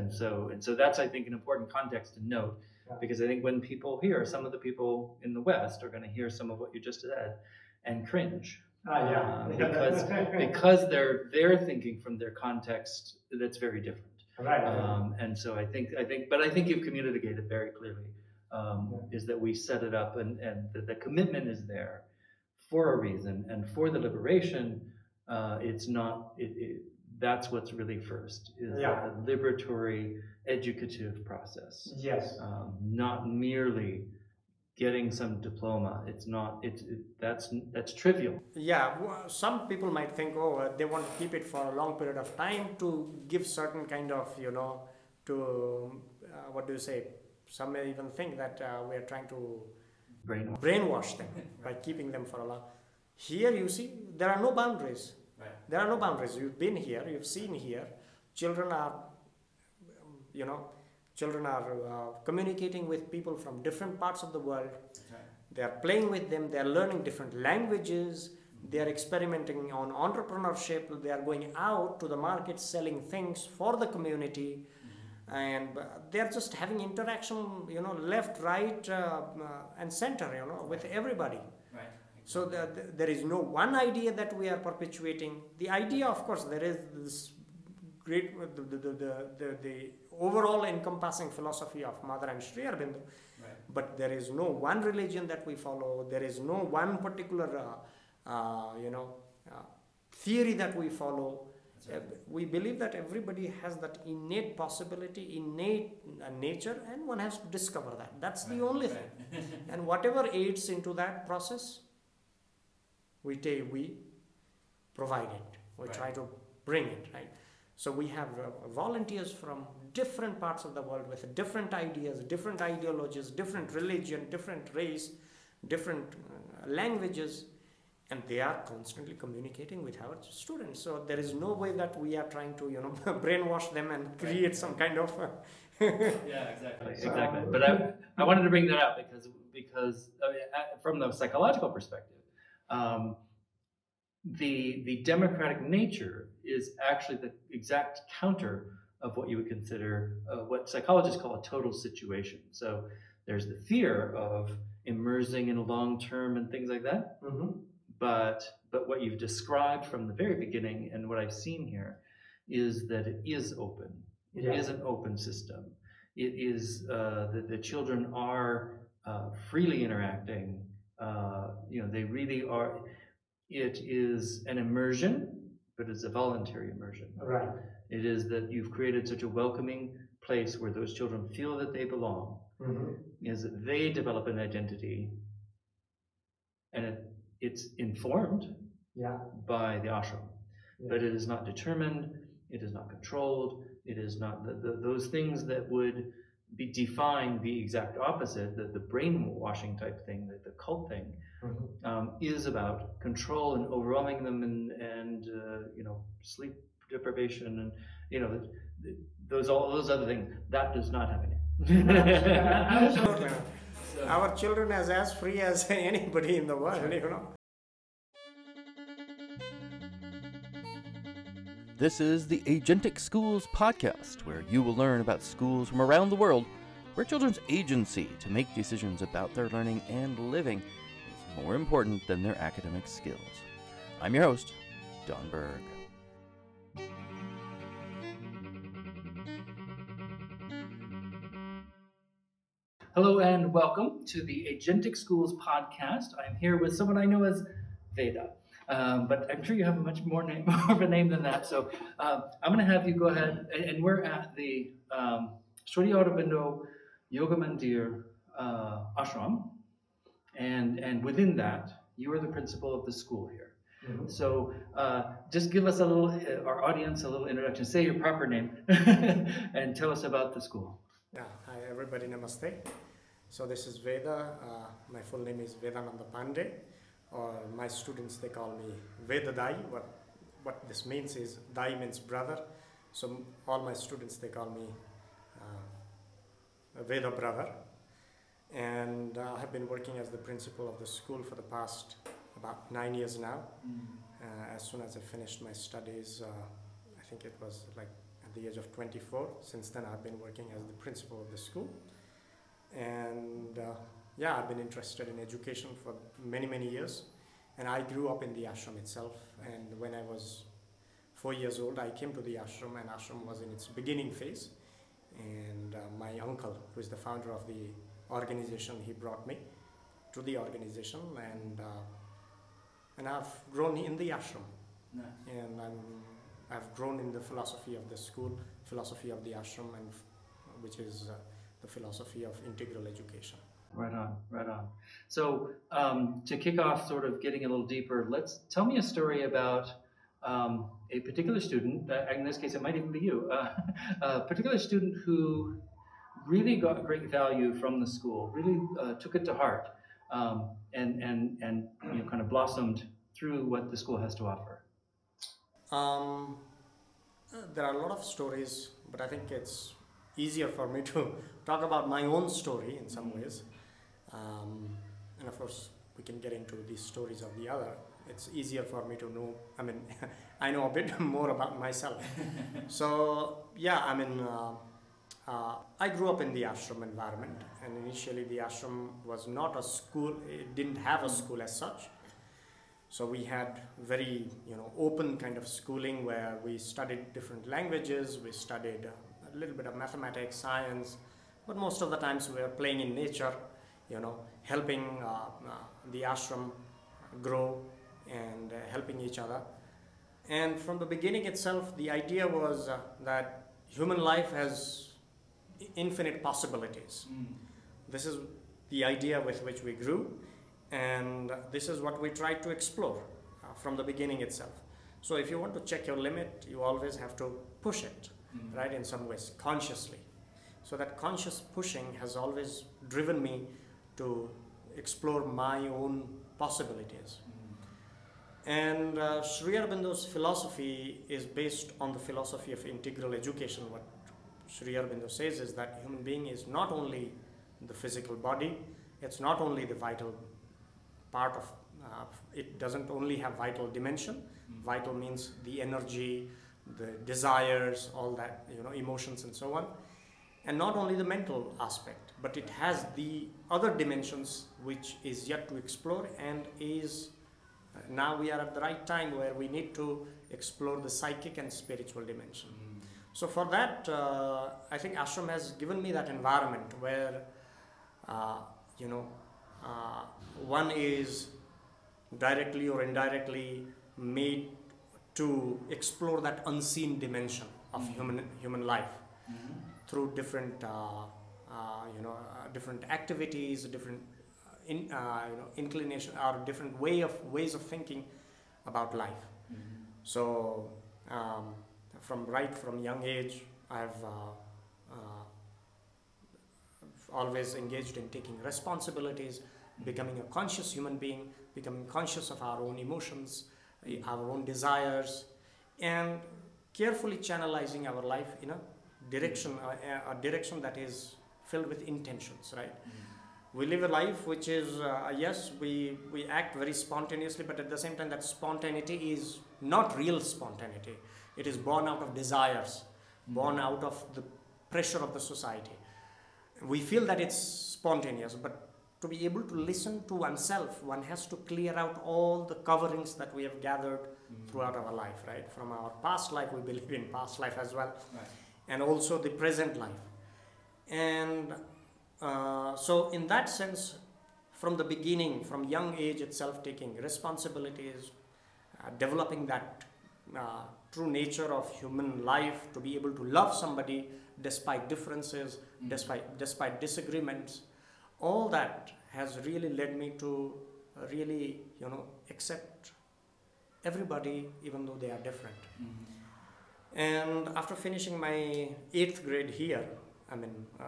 and so and so that's I think an important context to note Yeah. because I think when people hear some of the people in the West are going to hear some of what you just said and cringe Ah, yeah. uh, because because they're they're thinking from their context that's very different. right. Um, and so I think I think, but I think you've communicated very clearly um, is that we set it up and and the, the commitment is there for a reason and for the liberation. Uh, it's not it, it, that's what's really first is Yeah. a liberatory educative process, yes. um, not merely getting some diploma. It's not. It's it, that's that's trivial. Yeah, some people might think, oh, uh, they want to keep it for a long period of time to give certain kind of, you know, to uh, what do you say? Some may even think that uh, we are trying to Brainwash. brainwash them by keeping them for a long. Here, you see, there are no boundaries. There are no boundaries. You've been here, you've seen here. Children are, you know, children are uh, communicating with people from different parts of the world. They are playing with them. They are learning different languages. They are experimenting on entrepreneurship. They are going out to the market selling things for the community. And uh, they are just having interaction, you know, left, right, uh, uh, and center, you know, with everybody. So the, the, there is no one idea that we are perpetuating. The idea, of course, there is this great the, the, the, the, overall encompassing philosophy of Mother and Sri Aurobindo. But there is no one religion that we follow. There is no one particular, uh, uh, you know, uh, theory that we follow. We believe that everybody has that innate possibility, innate uh, nature, and one has to discover that. That's the only thing. and whatever aids into that process, we take, we provide it. We Right. try to bring it, right? So we have uh, volunteers from different parts of the world with different ideas, different ideologies, different religion, different race, different uh, languages, and they are constantly communicating with our students. So there is no way that we are trying to, you know, brainwash them and create some kind of. Uh, Yeah, exactly, exactly. But I, I wanted to bring that up because because I mean, uh, from the psychological perspective, um, the the democratic nature is actually the exact counter of what you would consider uh, what psychologists call a total situation. So there's the fear of immersing in a long term and things like that. Mhm. But but what you've described from the very beginning and what I've seen here is that it is open. It is Yeah. an open system. It is uh, that the children are uh, freely interacting. Uh, you know, they really are. It is an immersion, but it's a voluntary immersion. Right. It is that you've created such a welcoming place where those children feel that they belong. Mhm. Is that they develop an identity, and it, it's informed Yeah. by the ashram. Yeah. But it is not determined, it is not controlled, it is not the, the, those things that would be define the exact opposite, that the brainwashing type thing, that the cult thing, Mhm. um, is about control and overwhelming them and, and uh, you know, sleep deprivation and, you know, th- th- those, all those other things. That does not have any. Our children is as free as anybody in the world, you know. This is the Agentic Schools podcast, where you will learn about schools from around the world where children's agency to make decisions about their learning and living is more important than their academic skills. I'm your host, Don Berg. Hello and welcome to the Agentic Schools podcast. I'm here with someone I know as Veda, um, but I'm sure you have a much more name, more of a name than that. So um, I'm going to have you go ahead, and, and we're at the um, Sri Aurobindo Yoga Mandir uh, ashram, and and within that, you are the principal of the school here. Mhm. So uh, just give us a little, uh, our audience, a little introduction. Say your proper name, and tell us about the school. Yeah, hi everybody, namaste. So this is Veda. Uh, my full name is Vedananda Pandey, or my students they call me Vedadai. What what this means is Dai means brother. So all my students they call me uh, Veda brother. And uh, I have been working as the principal of the school for the past about nine years now. Uh, as soon as I finished my studies, uh, I think it was like at the age of 24. Since then, I've been working as the principal of the school. And uh, yeah, I've been interested in education for many, many years. And I grew up in the ashram itself. And when I was four years old, I came to the ashram, and ashram was in its beginning phase. And uh, my uncle, who is the founder of the organization, he brought me to the organization, and uh, and I've grown in the ashram, Nice. and I'm I've grown in the philosophy of the school, philosophy of the ashram, and f- which is uh, the philosophy of integral education. Right on, right on. So um, to kick off, sort of getting a little deeper, let's tell me a story about um, a particular student. Uh, in this case, it might even be you. Uh, a particular student who really got great value from the school, really uh, took it to heart, um, and and and you know, kind of blossomed through what the school has to offer. Um, there are a lot of stories, but I think it's easier for me to talk about my own story in some ways. Um, and of course, we can get into the stories of the other. It's easier for me to know. I mean, I know a bit more about myself. so yeah, I mean, uh, uh, I grew up in the ashram environment, and initially the ashram was not a school. It didn't have a school as such. So we had very, you know, open kind of schooling where we studied different languages, we studied uh, a little bit of mathematics, science, but most of the times we were playing in nature, you know, helping uh, uh, the ashram grow and uh, helping each other. And from the beginning itself, the idea was uh, that human life has infinite possibilities. This is the idea with which we grew, and this is what we tried to explore uh, from the beginning itself. So, if you want to check your limit, you always have to push it, right, in some ways, consciously. So, that conscious pushing has always driven me to explore my own possibilities. And uh, Sri Aurobindo's philosophy is based on the philosophy of integral education. What Sri Aurobindo says is that human being is not only the physical body, it's not only the vital part of uh, it doesn't only have vital dimension. Vital means the energy, the desires, all that, you know, emotions and so on. And not only the mental aspect, but it has the other dimensions which is yet to explore and is uh, now we are at the right time where we need to explore the psychic and spiritual dimension. So for that, uh, I think ashram has given me that environment where, uh, you know, uh, one is directly or indirectly made to explore that unseen dimension of human human life through different, uh, uh, you know, uh, different activities, different, in, uh, you know, inclination or different way of ways of thinking about life. So, um, from right from young age, I've uh, uh, always engaged in taking responsibilities, becoming a conscious human being, becoming conscious of our own emotions, our own desires, and carefully channelizing our life in a direction, uh, a, a direction that is filled with intentions, right? Hmm. We live a life which is, uh, uh, yes, we, we act very spontaneously, but at the same time, that spontaneity is not real spontaneity. It is born out of desires, hmm. born out of the pressure of the society. We feel that it's spontaneous, but to be able to listen to oneself, one has to clear out all the coverings that we have gathered hmm. throughout our life, right? From our past life, we believe in past life as well, Right. And also the present life. And uh, so, in that sense, from the beginning, from young age itself, taking responsibilities, uh, developing that uh, true nature of human life, to be able to love somebody despite differences, despite despite disagreements, all that has really led me to really, you know, accept everybody, even though they are different. And after finishing my eighth grade here, I mean, uh,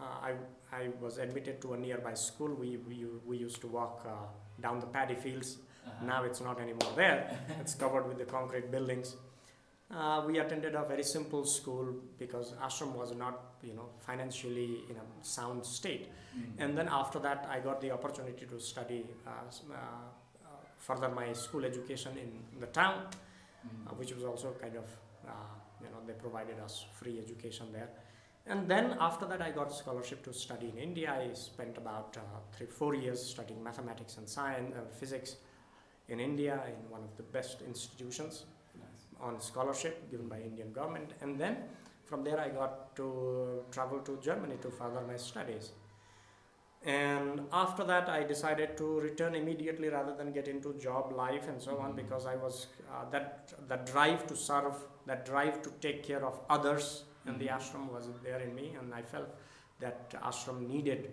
uh, I, I was admitted to a nearby school. We, we, we used to walk uh, down the paddy fields. Now it's not anymore there, it's covered with the concrete buildings. Uh, we attended a very simple school because ashram was not, you know, financially in a sound state. And then after that, I got the opportunity to study uh, uh, further my school education in the town, uh, which was also kind of you know, they provided us free education there. And then after that, I got scholarship to study in India. I spent about uh, three, four years studying mathematics and science, uh, physics in India in one of the best institutions on scholarship given by Indian government. And then from there, I got to travel to Germany to further my studies. And after that, I decided to return immediately rather than get into job life and so on Mhm. because I was uh, that that drive to serve, that drive to take care of others, and the ashram was there in me, and I felt that ashram needed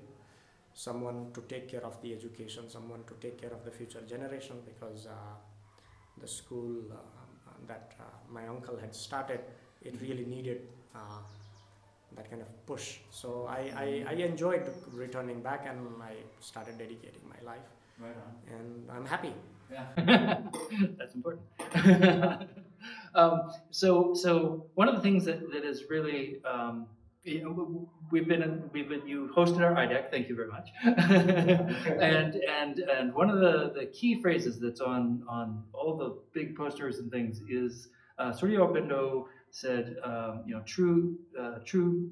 someone to take care of the education, someone to take care of the future generation because uh, the school uh, that uh, my uncle had started, it really needed uh, that kind of push. So I, I, I enjoyed returning back and I started dedicating my life Right on. and I'm happy. Yeah, that's important. um, so, so one of the things that, that is really, um, you know, we've been, we've been, you hosted our IDEC, thank you very much. and, and, and one of the, the key phrases that's on, on all the big posters and things is, uh, Sri Aurobindo said, um, you know, true, uh, true,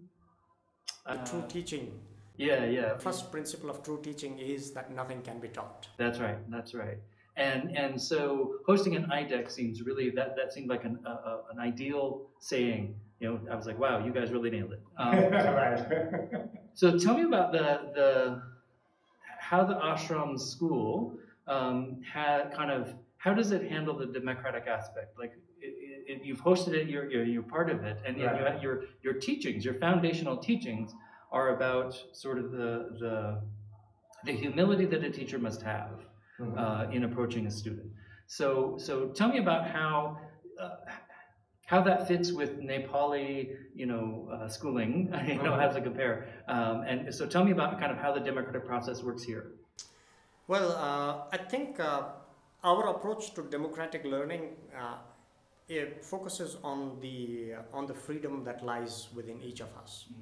uh, true teaching, yeah, yeah. first principle of true teaching is that nothing can be taught. That's right. That's right. And and so hosting an IDEC seems really that that seemed like an a, a, an ideal saying. You know, I was like, wow, you guys really nailed it. Um, right. so tell me about the the how the ashram school um, had kind of how does it handle the democratic aspect? Like it, you've hosted it, you're, you're you're part of it, and yet you have your your teachings, your foundational teachings, are about sort of the the the humility that a teacher must have Mhm. uh, in approaching a student. So, so tell me about how uh, how that fits with Nepali, you know, uh, schooling. you know, how to compare. Um, and so, tell me about kind of how the democratic process works here. Well, uh, I think uh, our approach to democratic learning uh, it focuses on the on the freedom that lies within each of us, hmm.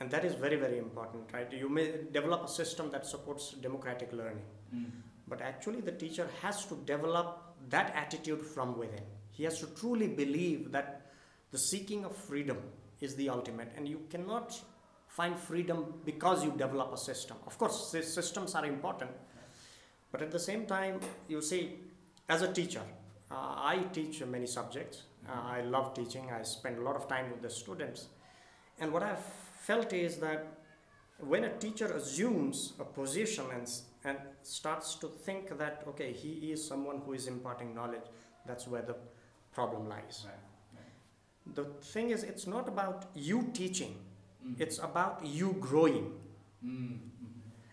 and that is very very important, right? You may develop a system that supports democratic learning, hmm. but actually the teacher has to develop that attitude from within. He has to truly believe that the seeking of freedom is the ultimate, and you cannot find freedom because you develop a system. Of course, systems are important, but at the same time, you see, as a teacher, uh, I teach many subjects. Uh, I love teaching. I spend a lot of time with the students. And what I've felt is that when a teacher assumes a position and, and starts to think that, okay, he is someone who is imparting knowledge, that's where the problem lies. The thing is, it's not about you teaching, it's about you growing.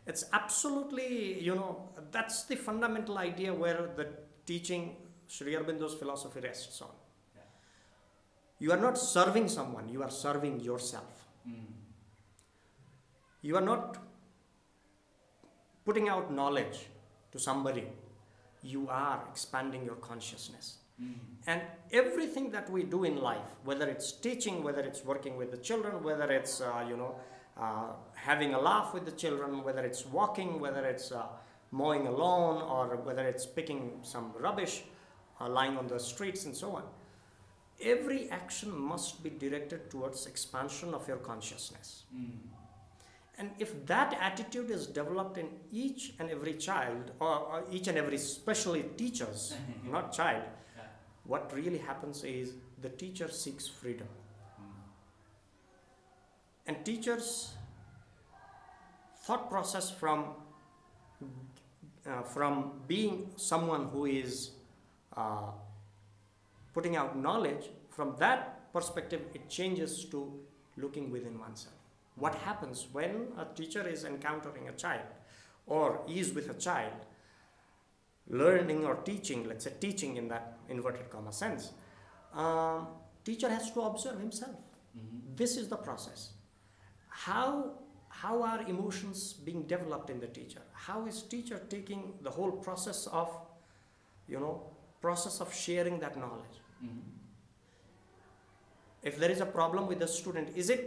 It's absolutely, you know, that's the fundamental idea where the teaching Sri Aurobindo's philosophy rests on. Yeah. You are not serving someone, you are serving yourself. You are not putting out knowledge to somebody, you are expanding your consciousness. And everything that we do in life, whether it's teaching, whether it's working with the children, whether it's, uh, you know, uh, having a laugh with the children, whether it's walking, whether it's uh, mowing a lawn, or whether it's picking some rubbish, uh, lying on the streets, and so on. Every action must be directed towards expansion of your consciousness. And if that attitude is developed in each and every child, or, or each and every, especially teachers, not child, what really happens is the teacher seeks freedom. And teachers' thought process from uh, from being someone who is uh, putting out knowledge, from that perspective, it changes to looking within oneself. What happens when a teacher is encountering a child or is with a child, learning or teaching, let's say teaching in that inverted comma sense, um, teacher has to observe himself. This is the process. How how are emotions being developed in the teacher? How is teacher taking the whole process of, you know, process of sharing that knowledge? Mm-hmm. If there is a problem with the student, is it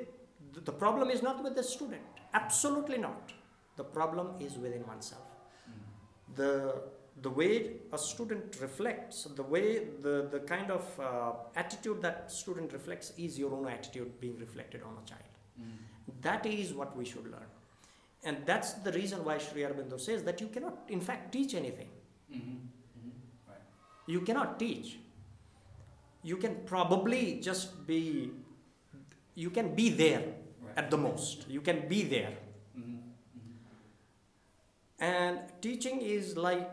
the problem is not with the student? Absolutely not. The problem is within oneself. Mm-hmm. The the way a student reflects, the way the, the kind of uh, attitude that student reflects is your own attitude being reflected on a child. Mm-hmm. That is what we should learn. And that's the reason why Sri Aurobindo says that you cannot, in fact, teach anything. You cannot teach. You can probably just be, you can be there at the most. You can be there. And teaching is like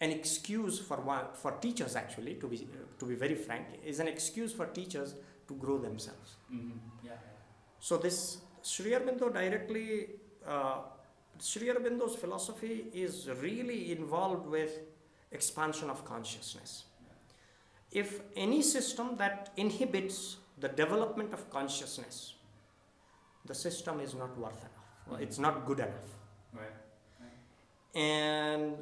an excuse for one, for teachers actually, to be, to be very frank, is an excuse for teachers to grow themselves. Yeah. So this Sri Aurobindo directly, uh, Sri Aurobindo's philosophy is really involved with expansion of consciousness. If any system that inhibits the development of consciousness, the system is not worth enough. Well, It's not good enough. Right. And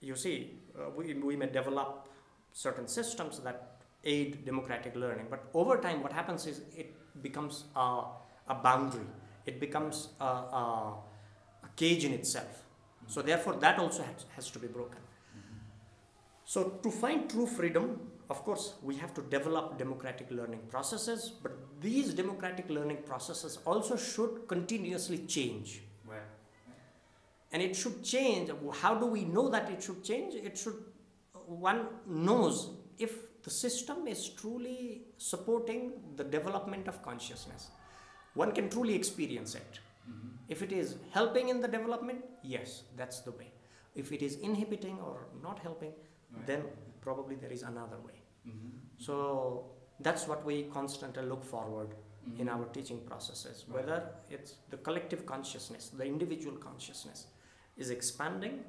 you see, uh, we, we may develop certain systems that aid democratic learning, but over time, what happens is it becomes a, a boundary, it becomes a, a, a cage in itself. So, therefore, that also has, has to be broken. So, to find true freedom, of course, we have to develop democratic learning processes, but these democratic learning processes also should continuously change. Right. and it should change. How do we know that it should change? It should one knows if the system is truly supporting the development of consciousness. One can truly experience it. Mm-hmm. If it is helping in the development yes that's the way. If it is inhibiting or not helping then probably there is another way. Mm-hmm. So that's what we constantly look forward in mm-hmm. our teaching processes whether it's the collective consciousness the individual consciousness is expanding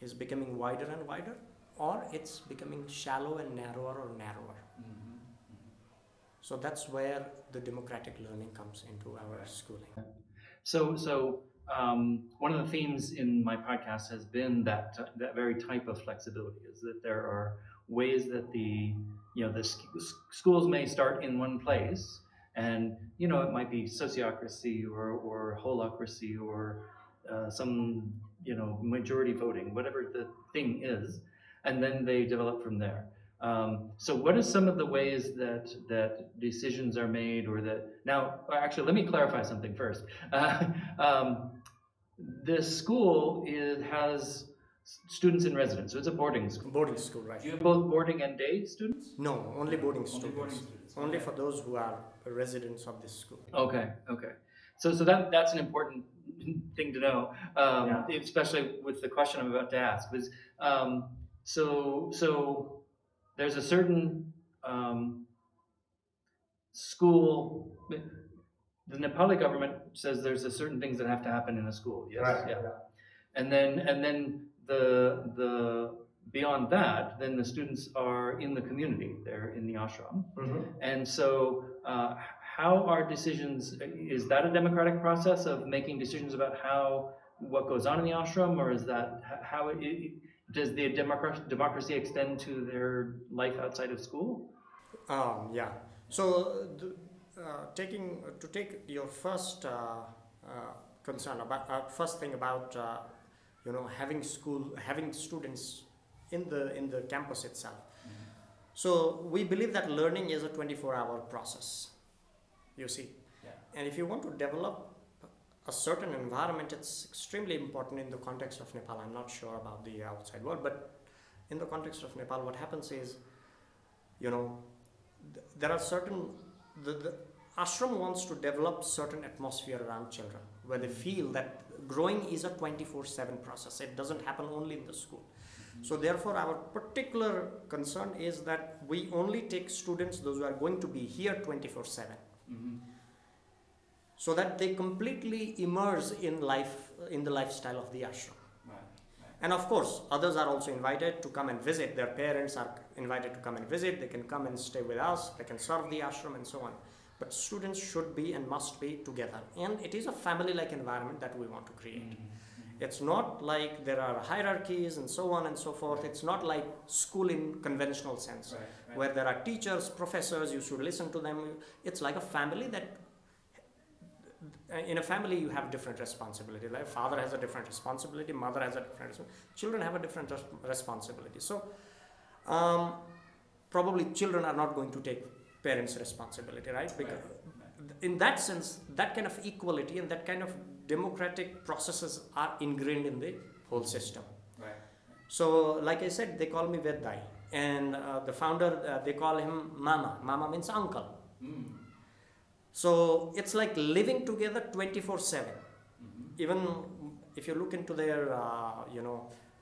is becoming wider and wider or it's becoming shallow and narrower or narrower. Mm-hmm. So that's where the democratic learning comes into our schooling. So, so um, one of the themes in my podcast has been that that very type of flexibility is that there are ways that the you know the sch- schools may start in one place, and you know it might be sociocracy or or holacracy or uh, some you know majority voting, whatever the thing is, and then they develop from there. Um, so, what are some of the ways that that decisions are made, or that now? Actually, let me clarify something first. Uh, um, the school is, has students in residence, so it's a boarding school. boarding school right Do you have both boarding and day students? no only boarding Only students boarding students, only okay. for those who are residents of this school Okay, okay. So, so that that's an important thing to know, um, Yeah. especially with the question I'm about to ask. Was um, so so there's a certain um, school. The Nepali government says there's a certain things that have to happen in a school. Yes, yeah. And then and then the the beyond that, then the students are in the community. They're in the ashram. And so, uh, how are decisions? Is that a democratic process of making decisions about how what goes on in the ashram, or is that how it, it, does the democracy, democracy extend to their life outside of school? Um, yeah. So, the, taking to take your first uh, uh, concern about uh, first thing about uh, you know having school having students in the in the campus itself. So we believe that learning is a 24-hour process. You see, Yeah. and if you want to develop a certain environment, it's extremely important in the context of Nepal. I'm not sure about the outside world, but in the context of Nepal, what happens is, you know, th- there are certain the, the ashram wants to develop certain atmosphere around children where they feel that growing is a 24/7 process. It doesn't happen only in the school. So therefore, our particular concern is that we only take students those who are going to be here 24/7 so that they completely immerse in life in the lifestyle of the ashram. And of course others are also invited to come and visit. Their parents are invited to come and visit. They can come and stay with us. They can serve the ashram and so on but students should be and must be together. And it is a family like environment that we want to create. It's not like there are hierarchies and so on and so forth. It's not like school in conventional sense where there are teachers professors you should listen to them. It's like a family that in a family you have different responsibility. Like father has a different responsibility mother has a different responsibility. Children have a different res- responsibility. So um, probably children are not going to take parents responsibility right? Because in that sense that kind of equality and that kind of democratic processes are ingrained in the whole system. Right. so like i said they call me veddai and uh, the founder uh, they call him mama. Mama means uncle. Mm. so it's like living together 24 7 even if you look into their uh, you know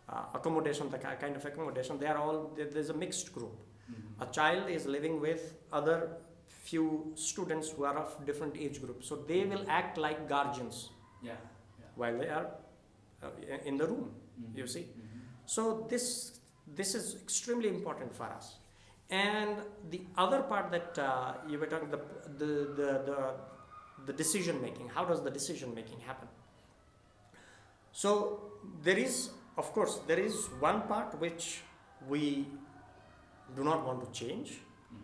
uh, accommodation the kind of accommodation they are all there's a mixed group. Mm-hmm. A child is living with other few students who are of different age groups so they will act like guardians Yeah. while they are uh, in the room you see. Mm-hmm. so this this is extremely important for us. And the other part that uh, you were talking the the the, the, the decision making how does the decision making happen? So there is of course there is one part which we do not want to change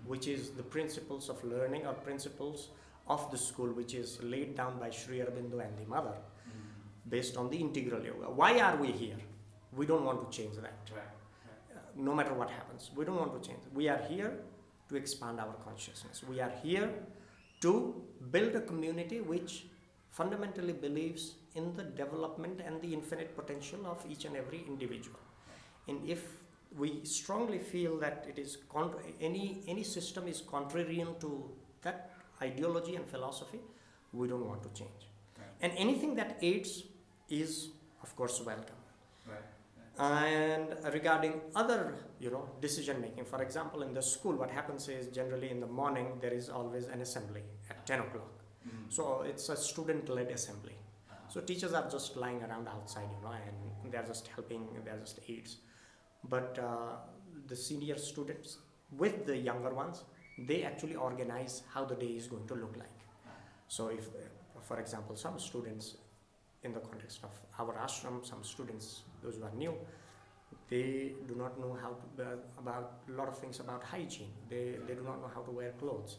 which is the principles of learning or principles of the school which is laid down by Sri Aurobindo and the mother based on the integral yoga why are we here we don't want to change that Right. uh, no matter what happens. We don't want to change. We are here to expand our consciousness. We are here to build a community which fundamentally believes in the development and the infinite potential of each and every individual. And if we strongly feel that it is any any system is contrarian to that ideology and philosophy, we don't want to change. Right. And anything that aids is, of course, welcome Right. and regarding other you know decision making for example in the school what happens is generally in the morning there is always an assembly at 10 o'clock Mm. so it's a student led assembly so teachers are just lying around outside you know and they're just helping they're just aides but uh, the senior students with the younger ones they actually organize how the day is going to look like. So if uh, for example some students in the context of our ashram some students those who are new they do not know how to uh, about a lot of things about hygiene. They, they do not know how to wear clothes.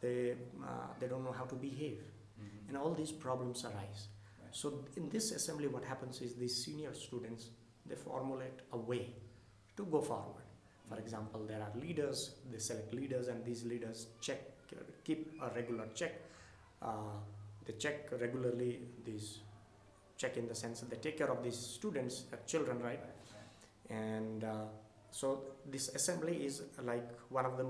They uh, they don't know how to behave. Mhm. and all these problems arise. Right. so in this assembly what happens is these senior students they formulate a way to go forward. For example there are leaders they select leaders and these leaders check keep a regular check. Uh, they check regularly these check in the sense that they take care of these students uh, children right? And uh, so this assembly is like one of the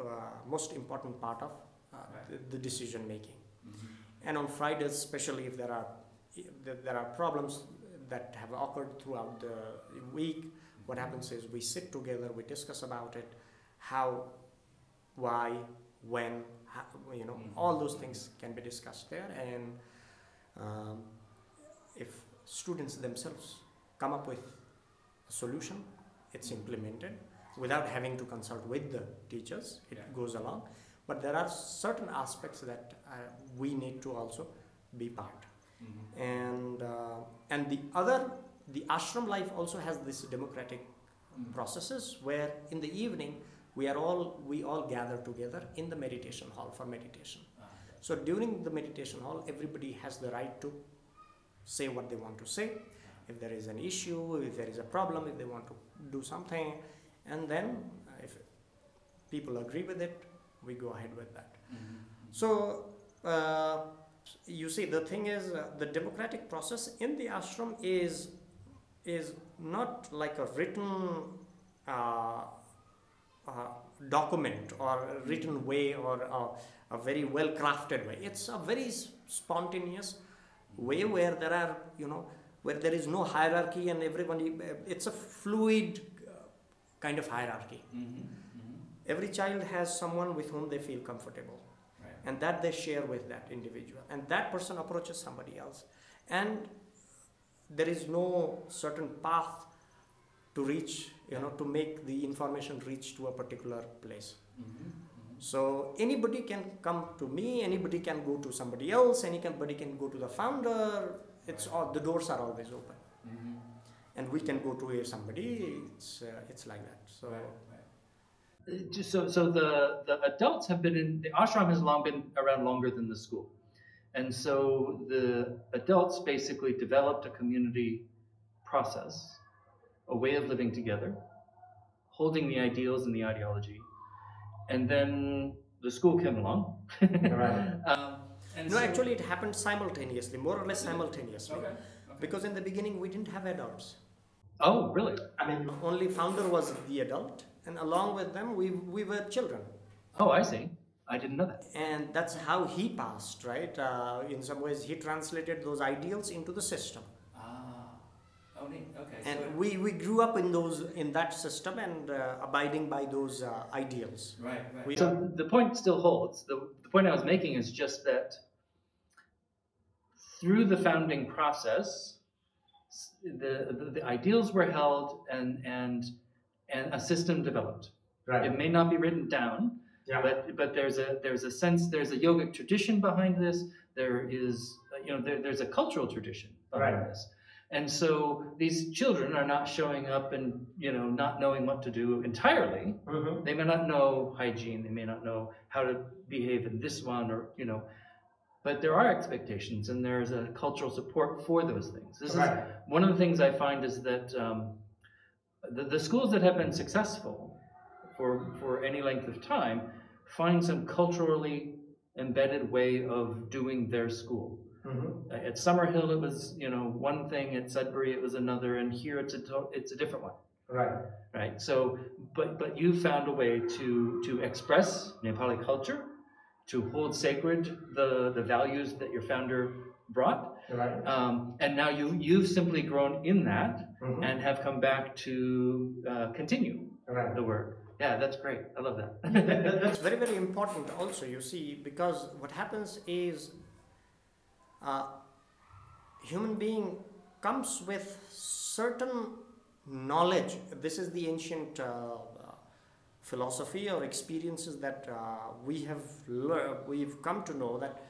uh, most important part of uh, the, the decision making. Mhm. and on fridays especially if there are if there are problems that have occurred throughout the week what happens is we sit together we discuss about it how why when how, you know Mhm. all those things can be discussed there and um, if students themselves come up with a solution it's implemented without having to consult with the teachers it Yeah. goes along but there are certain aspects that uh, we need to also be part Mhm. and uh, and the other the ashram life also has this democratic Mhm. processes where in the evening we are all we all gather together in the meditation hall for meditation. Ah, so during the meditation hall everybody has the right to say what they want to say. If there is an issue if there is a problem if they want to do something and then if people agree with it we go ahead with that. Mhm. so uh, you see, the thing is, uh, the democratic process in the ashram is is not like a written uh, uh, document or a written way or a, a very well crafted way. It's a very spontaneous way where there are you know where there is no hierarchy and everybody. uh, It's a fluid uh, kind of hierarchy. Mhm. Mhm. Every child has someone with whom they feel comfortable Right. and that they share with that individual and that person approaches somebody else and there is no certain path to reach you know to make the information reach to a particular place Mhm. Mhm. so anybody can come to me anybody can go to somebody else anybody can go to the founder it's Right. all the doors are always open Mhm. and we can go to somebody it's uh, it's like that so Right, right. Uh, just So, so the, the adults have been in the ashram has long been around longer than the school, And so the adults basically developed a community process, a way of living together, holding the ideals and the ideology. And then the school came along. Right. um, and No, so- actually, it happened simultaneously, more or less simultaneously. Okay. Because in the beginning, we didn't have adults. Oh, really? I mean, Only founder was the adult, and along with them, we, we were children. Oh, I see. I didn't know that. And that's how he passed, right? Uh, in some ways, he translated those ideals into the system. Ah. Oh, neat. Okay. And we, we grew up in those in that system and uh, abiding by those uh, ideals. Right, right. We- so the point still holds. The, the point I was making is just that through the founding process, the, the, the ideals were held and, and, and a system developed. right. It may not be written down, Yeah. but, but there's a, there's a sense, there's a yogic tradition behind this. There is, uh, you know, there, there's a cultural tradition behind Right. this. And so these children are not showing up and, you know, not knowing what to do entirely. Mhm. They may not know hygiene, they may not know how to behave in this one or, you know, but there are expectations and there's a cultural support for those things. This is Right. one of the things I find is that um, the, the schools that have been successful for, for any length of time find some culturally embedded way of doing their school. Mhm. Uh, At Summerhill, it was, you know, one thing, at Sudbury, it was another, and here it's a, to- it's a different one Right. right? So, but but you found a way to to express Nepali culture, to hold sacred the the values that your founder brought, Right. um, and now you you've simply grown in that Mhm. and have come back to uh, continue Right. the work. Yeah, that's great. I love that. That's very, very important also, you see, because what happens is uh, human being comes with certain knowledge. This is the ancient uh, philosophy or experiences that uh, we have learned, we've come to know that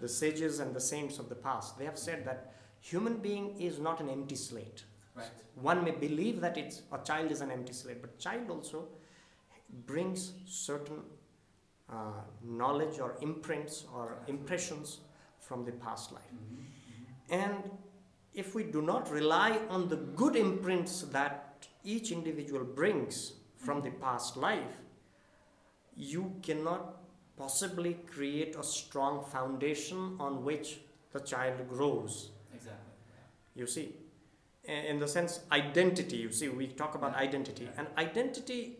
the sages and the saints of the past, they have said that human being is not an empty slate. right. One may believe that it's a child is an empty slate, but child also brings certain uh, knowledge or imprints or impressions from the past life. And if we do not rely on the good imprints that each individual brings from the past life, you cannot possibly create a strong foundation on which the child grows. Exactly. You see, in the sense identity, you see, we talk about identity, and identity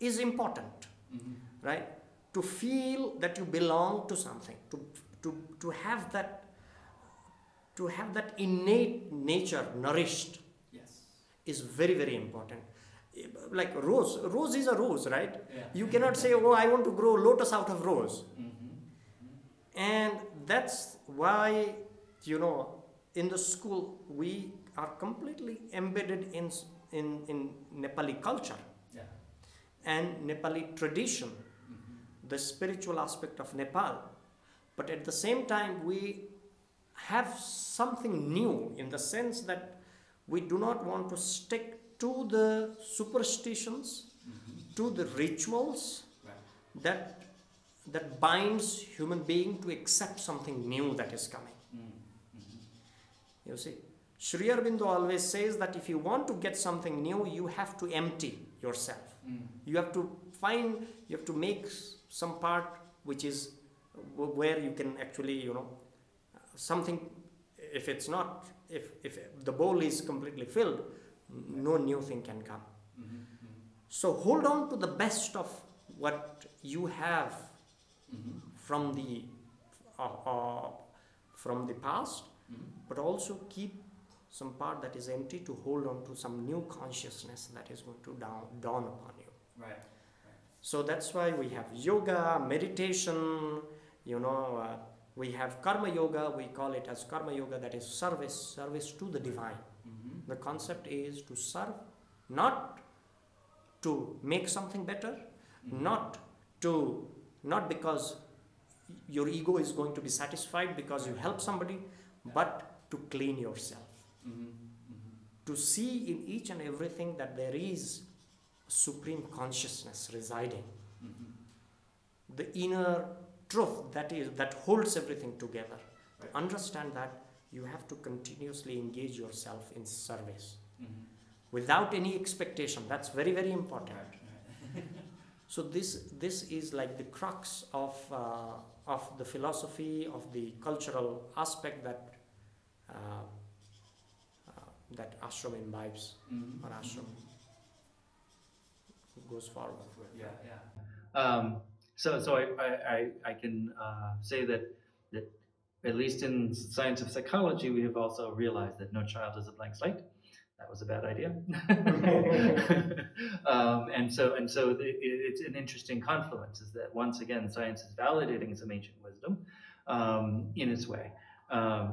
is important, right? To feel that you belong to something, to, to, to have that to have that innate nature nourished Yes. is very very important like rose rose is a rose right Yeah. you cannot say oh i want to grow lotus out of rose Mm-hmm. and that's why you know in the school we are completely embedded in in, in nepali culture. And nepali tradition the spiritual aspect of nepal. But at the same time we have something new in the sense that we do not want to stick to the superstitions to the rituals Right. that that binds human being to accept something new that is coming. Mm, mm-hmm. You see Sri Aurobindo always says that if you want to get something new you have to empty yourself you have to find you have to make some part which is where you can actually you know something if it's not if if the bowl is completely filled no new thing can come. So hold on to the best of what you have from the uh, uh, from the past but also keep some part that is empty to hold on to some new consciousness that is going to down, dawn upon you Right. so that's why we have yoga, meditation, you know, uh, we have karma yoga, we call it as karma yoga, that is service, service to the divine. Mm-hmm. The concept is to serve, not to make something better, mm-hmm. not to, not because your ego is going to be satisfied because you help somebody, but to clean yourself. Mm-hmm. To see in each and everything that there is supreme consciousness residing. The inner truth that is that holds everything together. To understand that, you have to continuously engage yourself in service without any expectation. That's very very important. So this this is like the crux of uh, of the philosophy of the cultural aspect that uh, uh, that ashram imbibes or ashram goes forward. Yeah, yeah. Um, so, so I, I, I, can uh, say that that at least in science of psychology, we have also realized that no child is a blank slate. That was a bad idea. um, and so, and so, the, it, it's an interesting confluence. Is that once again, science is validating some ancient wisdom um, in its way. Um,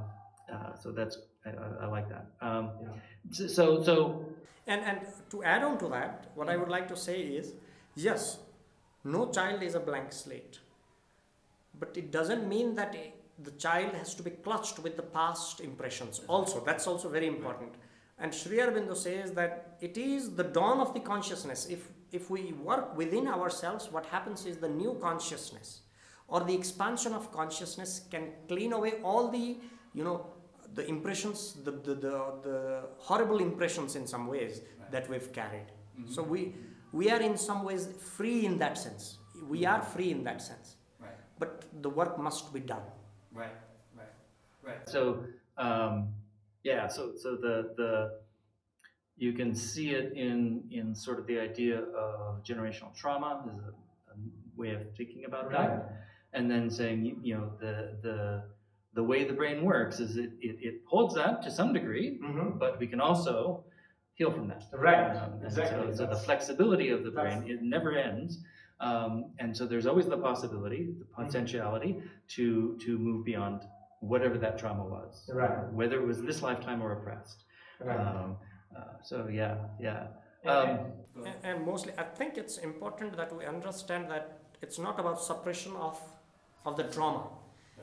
uh, so that's I, I, like that. Um, so, so And and to add on to that, what I would like to say is, yes, no child is a blank slate, but it doesn't mean that the child has to be clutched with the past impressions. Also, that's also very important. And Sri Aurobindo says that it is the dawn of the consciousness. If if we work within ourselves, what happens is the new consciousness or the expansion of consciousness can clean away all the you know the impressions the the, the, the horrible impressions in some ways that we've carried. So we we are in some ways free in that sense. We are free in that sense. Right. but the work must be done. Right, right, right. So, um, yeah, so, so the, the, you can see it in, in sort of the idea of generational trauma. Is a, a way of thinking about that. And then saying, you, you know, the, the, the way the brain works is it, it, it holds that to some degree, Mm-hmm. but we can also heal from that. Right, Um, exactly. So, so the flexibility of the brain, it never ends. Um, and so there's always the possibility, the Mm-hmm. potentiality to, to move beyond whatever that trauma was. Right. Whether it was this lifetime or oppressed. Right. Um, uh, so yeah, yeah. And- Um, and, and mostly i think it's important that we understand that it's not about suppression of of the trauma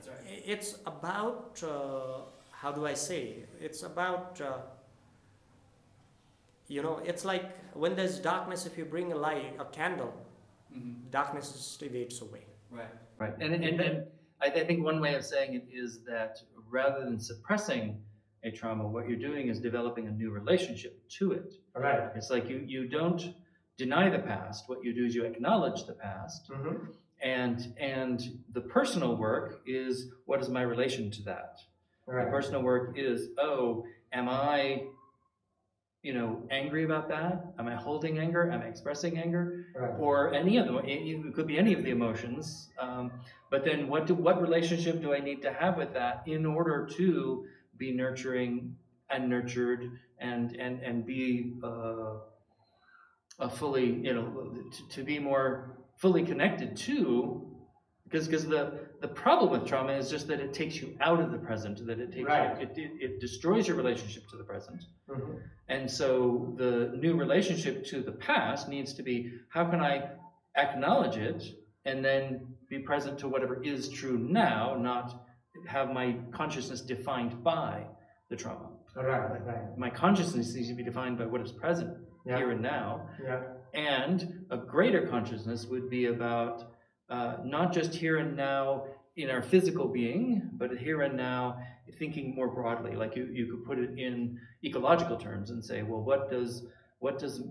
That's right. It's about, uh, how do I say? It's about, uh, you know, it's like when there's darkness, if you bring a light, a candle, darkness just evades away. Right. Right. And, and, and I, I think one way of saying it is that rather than suppressing a trauma, what you're doing is developing a new relationship to it. Right. It's like you, you don't deny the past. What you do is you acknowledge the past. Mm-hmm. And, and the personal work is what is my relation to that? The personal work is, oh, am I, you know, angry about that? Am I holding anger? Am I expressing anger? Right. Or any of them? It, it could be any of the emotions. Um, but then, what do, what relationship do I need to have with that in order to be nurturing and nurtured and and and be uh, a fully, you know, to, to be more fully connected to? Because because the the problem with trauma is just that it takes you out of the present. That it takes Right. it, it it destroys your relationship to the present. Mm-hmm. And so the new relationship to the past needs to be how can I acknowledge it and then be present to whatever is true now, not have my consciousness defined by the trauma. Right. Right. My consciousness needs to be defined by what is present Yeah. here and now. Yeah. And a greater consciousness would be about uh, not just here and now in our physical being, but here and now thinking more broadly. Like you, you could put it in ecological terms and say, well, what does what does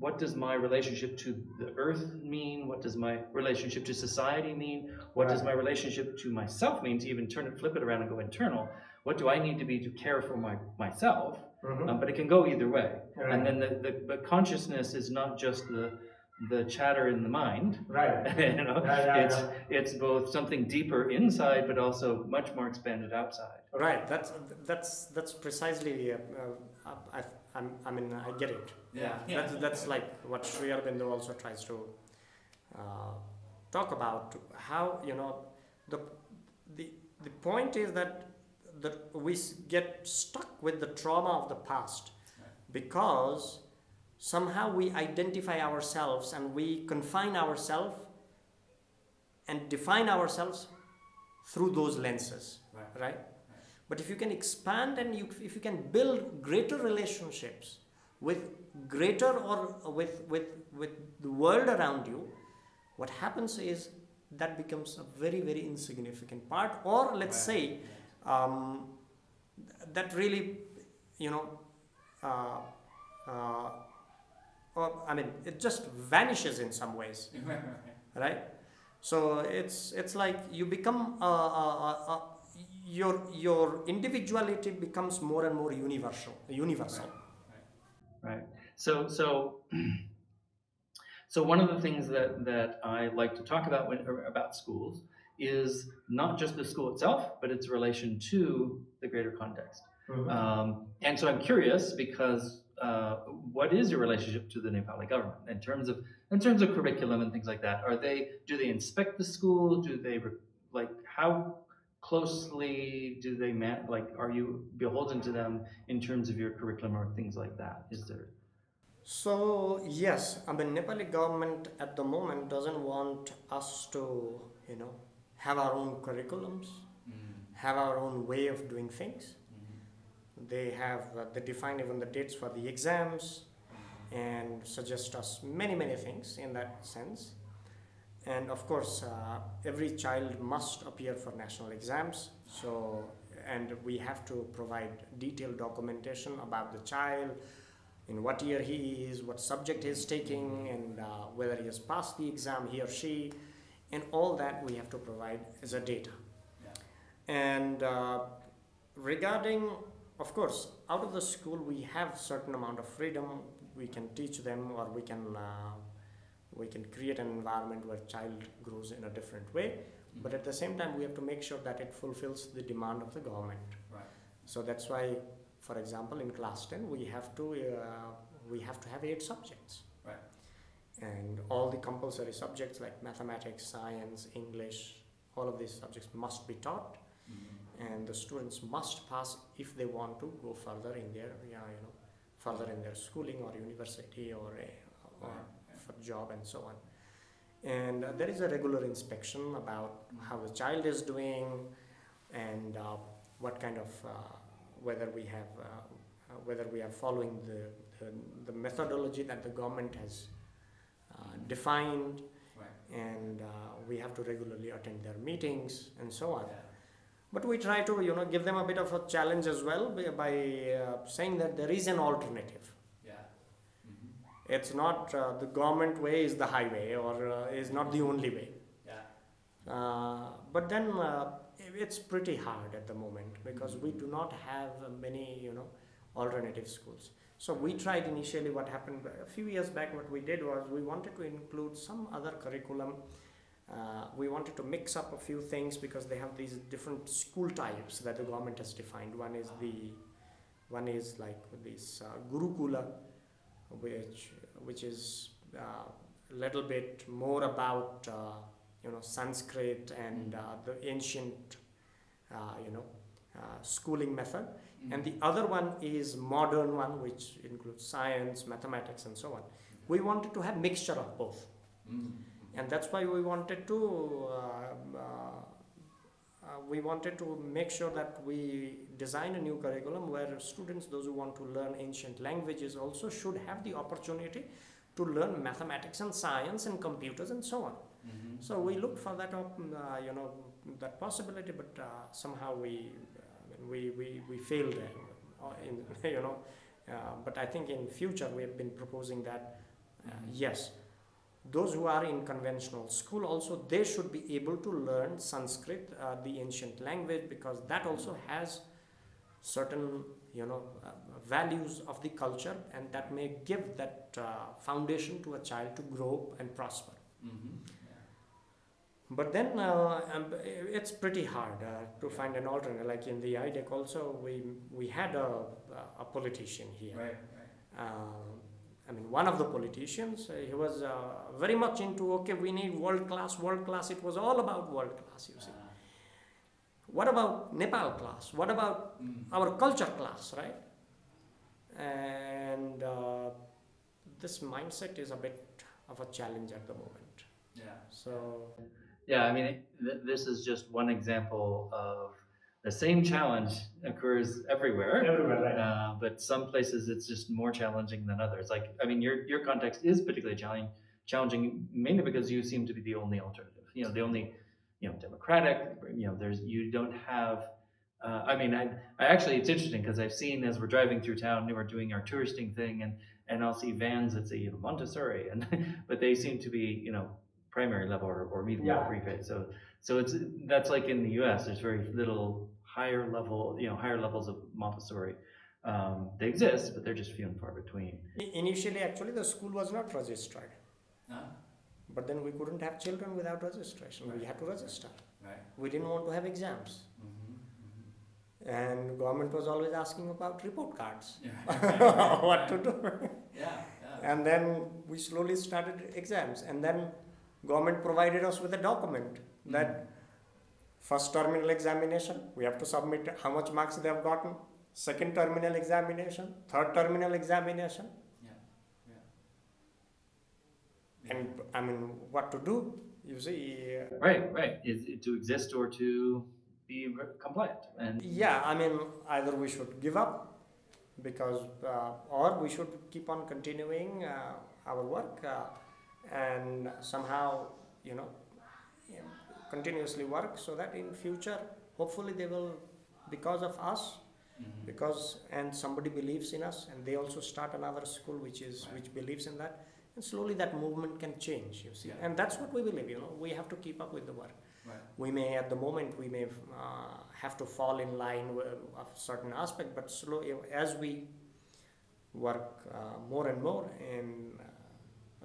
what does my relationship to the earth mean? What does my relationship to society mean? What does my relationship to myself mean? To even turn it, flip it around and go internal. What do I need to be to care for my myself? Mm-hmm. Um, but it can go either way. Right. And then the, the but consciousness is not just the the chatter in the mind. Right. you know, Yeah, yeah, it's yeah. it's both something deeper inside, but also much more expanded outside. Right. That's that's that's precisely. Uh, uh, I, I'm, I mean, I get it. Yeah. That's that's like what Sri Aurobindo also tries to uh, talk about. How you know the the the point is that that we get stuck with the trauma of the past because somehow we identify ourselves and we confine ourselves and define ourselves through those lenses Right. right? But if you can expand and you, if you can build greater relationships with greater or with with with the world around you what happens is that becomes a very very insignificant part or let's say um, that really you know uh, uh, or, i mean it just vanishes in some ways right. so it's it's like you become uh, uh, uh, your your individuality becomes more and more universal universal. Right. So so so one of the things that that I like to talk about when about schools is not just the school itself, but its relation to the greater context. Um, and so I'm curious because uh, what is your relationship to the Nepali government in terms of in terms of curriculum and things like that? Are they do they inspect the school? Do they re- like how closely do they man like are you beholden to them in terms of your curriculum or things like that? Is there So yes, I mean Nepali government at the moment doesn't want us to, you know, have our own curriculums, have our own way of doing things. They have uh, they define even the dates for the exams, and suggest us many many things in that sense. And of course, uh, every child must appear for national exams. So and we have to provide detailed documentation about the child in what year he is, what subject he is taking, and uh, whether he has passed the exam, he or she, and all that we have to provide as a data. And uh, regarding, of course, out of the school we have certain amount of freedom. We can teach them, or we can uh, we can create an environment where child grows in a different way. But at the same time, we have to make sure that it fulfills the demand of the government. Right. So that's why, for example, in class 10, we have to uh, we have to have eight subjects. And all the compulsory subjects like mathematics, science, English, all of these subjects must be taught, and the students must pass if they want to go further in their yeah, you know further in their schooling or university or a, or for job and so on. And uh, there is a regular inspection about how the child is doing and uh, what kind of uh, whether we have uh, uh, whether we are following the, the, the methodology that the government has uh, defined Right. and uh, we have to regularly attend their meetings and so on Yeah. but we try to you know give them a bit of a challenge as well by, by uh, saying that there is an alternative Yeah. Mhm. it's not uh, the government way is the highway or uh, is not the only way Yeah. but then uh, it's pretty hard at the moment because we do not have many you know alternative schools so we tried initially what happened a few years back what we did was we wanted to include some other curriculum. Uh, we wanted to mix up a few things because they have these different school types that the government has defined. One is the one is like this uh, gurukula which which is uh, a little bit more about uh, you know Sanskrit and uh, the ancient uh, you know uh, schooling method and the other one is modern one which includes science mathematics and so on we wanted to have mixture of both Mhm. and that's why we wanted to uh, uh, uh, we wanted to make sure that we design a new curriculum where students those who want to learn ancient languages also should have the opportunity to learn mathematics and science and computers and so on Mhm. so we looked for that op- uh, you know that possibility but uh, somehow we uh, we, we we failed uh, in you know uh, but i think in future we have been proposing that uh, Mhm. yes those who are in conventional school also they should be able to learn sanskrit uh, the ancient language because that also has certain you know uh, values of the culture and that may give that uh, foundation to a child to grow and prosper Mhm. But then uh, um, it's pretty hard uh, to find an alternate like in the IDEC also we we had a, a politician here Right. Right. uh, I mean, one of the politicians, uh, he was uh, very much into, okay, we need world class, world class. It was all about world class, you see. Ah. What about Nepal class? What about Mhm. our culture class, right? And uh, this mindset is a bit of a challenge at the moment. Yeah. So, Yeah, I mean, th- this is just one example of the same challenge occurs everywhere. Everywhere, right. Uh, but some places it's just more challenging than others. Like, I mean, your your context is particularly challenging, challenging mainly because you seem to be the only alternative. you know, the only, you know, democratic, you know, there's, you don't have, uh, I mean, I, I actually, it's interesting because I've seen as we're driving through town, and we're doing our touristing thing and, and I'll see vans that say, you know, Montessori and, but they seem to be, you know, primary level or, or medium level Yeah. pre-K. So, so it's, that's like in the US, there's very little higher level, you know, higher levels of Montessori. Um, they exist, but they're just few and far between. Initially, actually, the school was not registered. But then we couldn't have children without registration. We had to register. right. We didn't want to have exams. Mm-hmm. And government was always asking about report cards. Yeah. what to do. Yeah, yeah. And then we slowly started exams. And then government provided us with a document that first terminal examination, we have to submit how much marks they have gotten. Second terminal examination, third terminal examination. Yeah, And I mean, what to do? You see, uh, Right, right. Is it to exist or to be re- compliant? And Yeah, I mean, either we should give up because, uh, or we should keep on continuing uh, our work uh, and somehow, you know, you know, continuously work so that in future, hopefully, they will, because of us, Mhm. because and somebody believes in us, and they also start another school which is Right. which believes in that, and slowly that movement can change. You see, Yeah. and that's what we believe. You know, we have to keep up with the work Right. we may at the moment we may uh, have to fall in line with a certain aspect but slowly as we work uh, more and more and uh,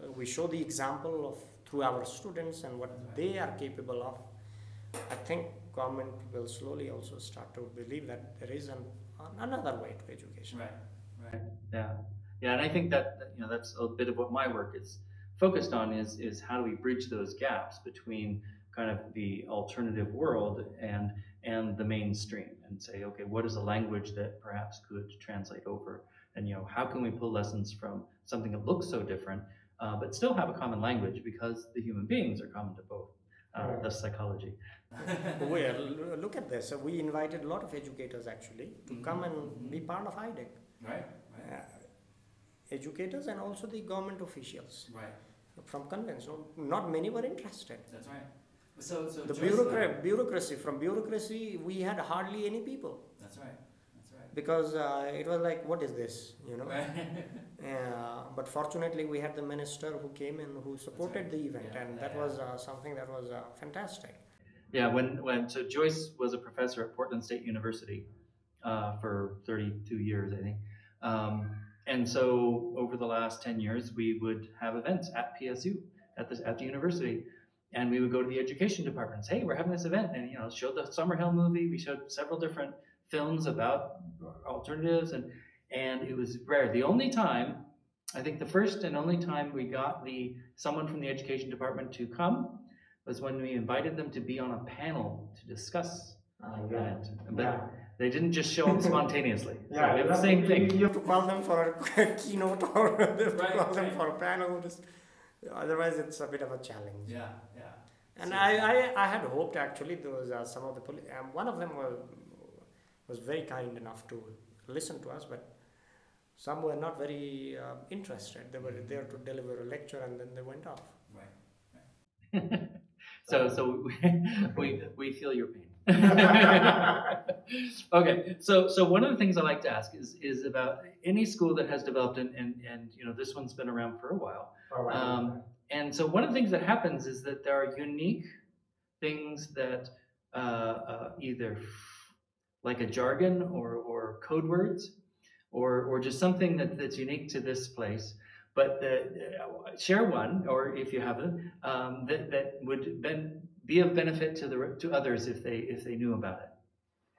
Uh, we show the example of through our students and what they are capable of i think government will slowly also start to believe that there is an, another way to education Right, right. yeah, yeah. And I think that that, you know that's a bit of what my work is focused on is is how do we bridge those gaps between kind of the alternative world and and the mainstream and say okay what is a language that perhaps could translate over and you know how can we pull lessons from something that looks so different uh, but still have a common language because the human beings are common to both uh, Right. the psychology well look at this we invited a lot of educators actually to Mhm, come and mhm. be part of IDEC Right, right, uh, educators and also the government officials right. from convents. No, not many were interested. That's right. So, so The Joyce, bureaucracy, bureaucracy, from bureaucracy, we had hardly any people That's right. That's right. because uh, it was like, what is this, you know? Right. Uh, but fortunately, we had the minister who came in who supported right. the event, Yeah, and yeah, that yeah. was uh, something that was uh, fantastic. Yeah, when when so Joyce was a professor at Portland State University uh, for 32 years, I think. Um, and so over the last 10 years, we would have events at PSU at the at the university, and we would go to the education departments. Hey, we're having this event, and you know, show the Summerhill movie. We showed several different films about alternatives, and and it was rare. The only time, I think, the first and only time we got the someone from the education department to come was when we invited them to be on a panel to discuss the event. But they didn't just show up spontaneously. so we have the same thing. You have to call them for a keynote or you have to Right, call them for a panel. Just- Otherwise, it's a bit of a challenge. Yeah, yeah. And So- I, I, I had hoped actually was uh, some of the poli- um, one of them was, was very kind enough to listen to us, but some were not very uh, interested. They were there to deliver a lecture and then they went off. Right. so so we, we we feel your pain. okay, so so one of the things I like to ask is is about any school that has developed and and, and you know this one's been around for a while. Um, and so one of the things that happens is that there are unique things that uh, uh, either like a jargon or, or code words or, or just something that, that's unique to this place. But the, uh, share one, or if you haven't, um, that, that would ben, be of benefit to the to others if they if they knew about it.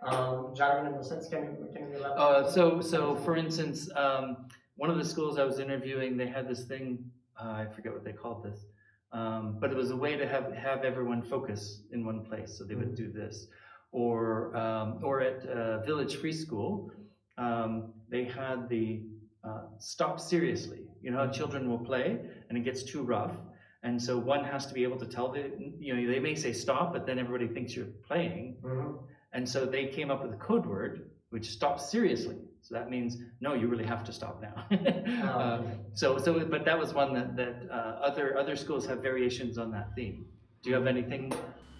um, jargon in the sense, can you, can you elaborate? Uh, so, so for instance, um, one of the schools I was interviewing, they had this thing. Uh, I forget what they called this, um, but it was a way to have have everyone focus in one place. So they would do this, or um, or at uh, Village Free School, um, they had the uh, stop seriously. You know, how children will play and it gets too rough. And so one has to be able to tell the, you know, they may say stop, but then everybody thinks you're playing. Mhm. And so they came up with a code word which stops seriously. So that means no, you really have to stop now. Oh, uh, so so but that was one that that uh, other other schools have variations on that theme. Do you have anything?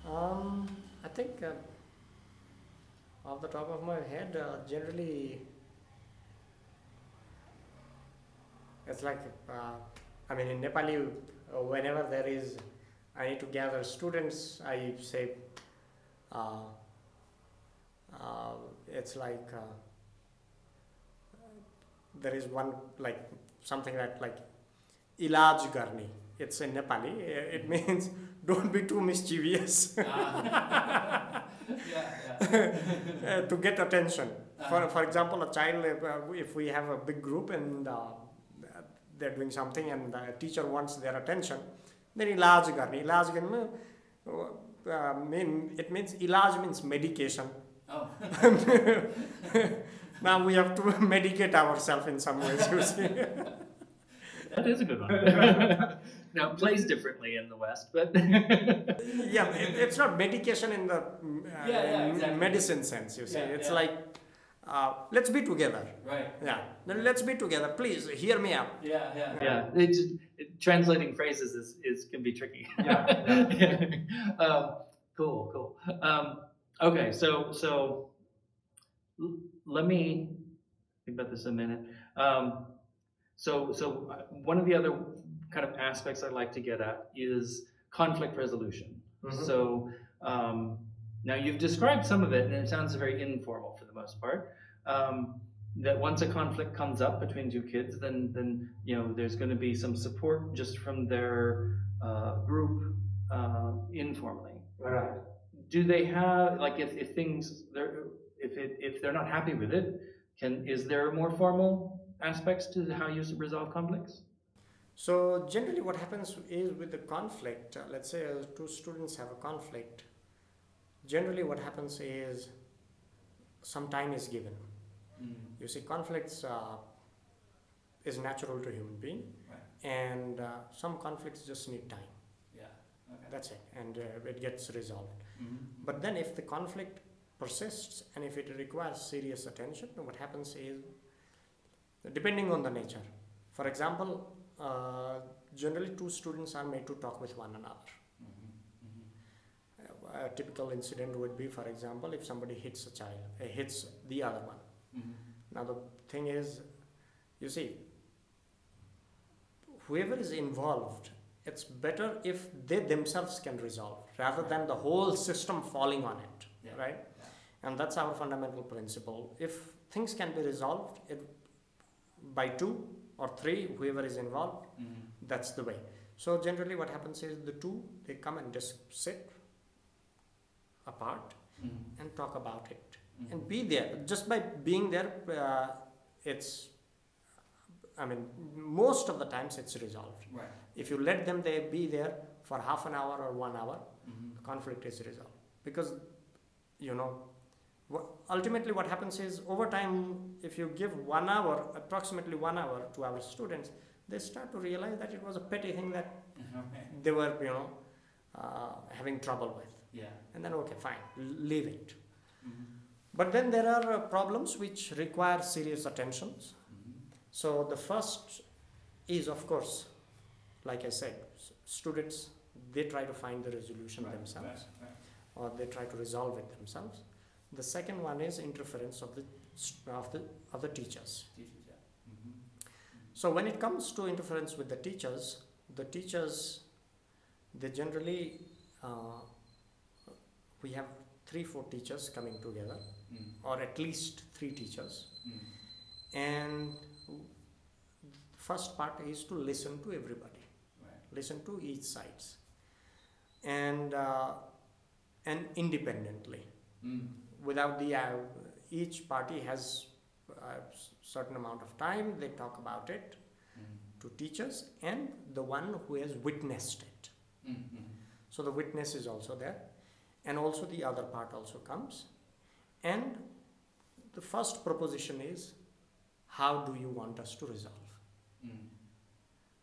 Um, I think uh, off the top of my head, uh, generally, it's like uh, I mean in Nepali, uh, whenever there is, I need to gather students. I say, uh, uh, it's like uh, there is one like something that like ilaj garni. It's in Nepali. It means don't be too mischievous. Ah. yeah, yeah. to get attention. For, Uh-huh. for example, a child, uh, if we have a big group and uh, they're doing something and the teacher wants their attention, then ilaj garni. Ilaj garni, uh, mean, it means ilaj means medication. Oh. now we have to medicate ourselves in some ways, you see. That is a good one. now, it plays differently in the West, but yeah, it, it's not medication in the mm, uh, Yeah, yeah, exactly. medicine sense, you see. Yeah, it's yeah. like, uh, let's be together. Right. Yeah, then let's be together. Please hear me out. Yeah, yeah. yeah, it's it, translating phrases is, is can be tricky. Yeah, um, cool, cool. Um, okay, so so l- let me think about this a minute. Um, so so uh, one of the other kind of aspects I'd like to get at is conflict resolution. Mhm. So um, now you've described some of it, and it sounds very informal for the most part. Um, that once a conflict comes up between two kids, then then you know there's going to be some support just from their uh, group uh, informally. Right. Do they have like if, if things they're if it if they're not happy with it, can is there more formal aspects to how you resolve conflicts? So generally, what happens is with the conflict. Uh, let's say two students have a conflict. Generally, what happens is some time is given. Mm. You see, conflicts uh, is natural to human being, Right. and uh, some conflicts just need time. Yeah. Okay. That's it, and uh, it gets resolved. Mhm. But then, if the conflict persists and if it requires serious attention, what happens is, depending on the nature. For example, uh, generally two students are made to talk with one another. Mhm. Mhm. A typical incident would be, for example, if somebody hits a child, uh, hits the other one. Mhm. Now the thing is, you see, whoever is involved, it's better if they themselves can resolve rather than the whole system falling on it, Yeah. right? Yeah. And that's our fundamental principle. If things can be resolved it, by two or three, whoever is involved, Mhm. that's the way. So generally, what happens is the two they come and just sit apart Mhm. and talk about it. And be there. Just by being there, uh, it's. I mean, most of the times it's resolved. Right. If you let them, they be there for half an hour or one hour, Mhm. the conflict is resolved. Because, you know, ultimately what happens is over time, if you give one hour, approximately one hour to our students, they start to realize that it was a petty thing that Okay. they were, you know, uh, having trouble with. Yeah. And then, okay, fine, leave it. Mhm. But then there are uh, problems which require serious attentions. Mhm. So the first is, of course, like I said, students they try to find the resolution Right, themselves, right, right. or they try to resolve it themselves. The second one is interference of the of the of the teachers. Teachers, yeah. Mhm. So when it comes to interference with the teachers, the teachers they generally uh, we have three four teachers coming together, Mhm. or at least three teachers. Mhm. and first part is to listen to everybody Right. listen to each sides and uh, and independently Mm. without the uh, each party has a certain amount of time they talk about it Mhm. to teachers and the one who has witnessed it Mhm. so the witness is also there and also the other part also comes and the first proposition is how do you want us to resolve Mhm.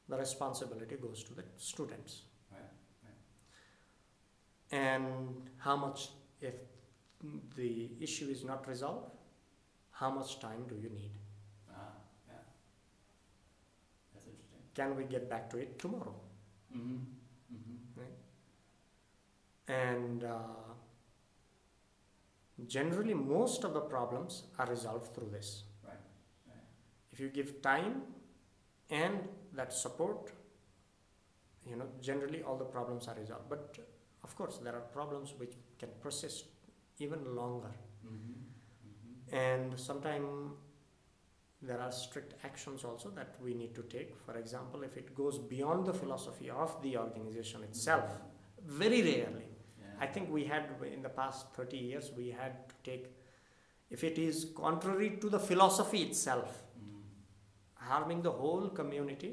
the responsibility goes to the students Right. and how much if the issue is not resolved how much time do you need Ah, yeah. That's interesting. can we get back to it tomorrow Mhm. And uh, generally most of the problems are resolved through this Right, right. if you give time and that support you know generally all the problems are resolved but of course there are problems which can persist even longer Mm-hmm. Mm-hmm. and sometimes there are strict actions also that we need to take for example if it goes beyond the philosophy of the organization itself very rarely. I think we had in the past 30 years we had to take if it is contrary to the philosophy itself Mm. harming the whole community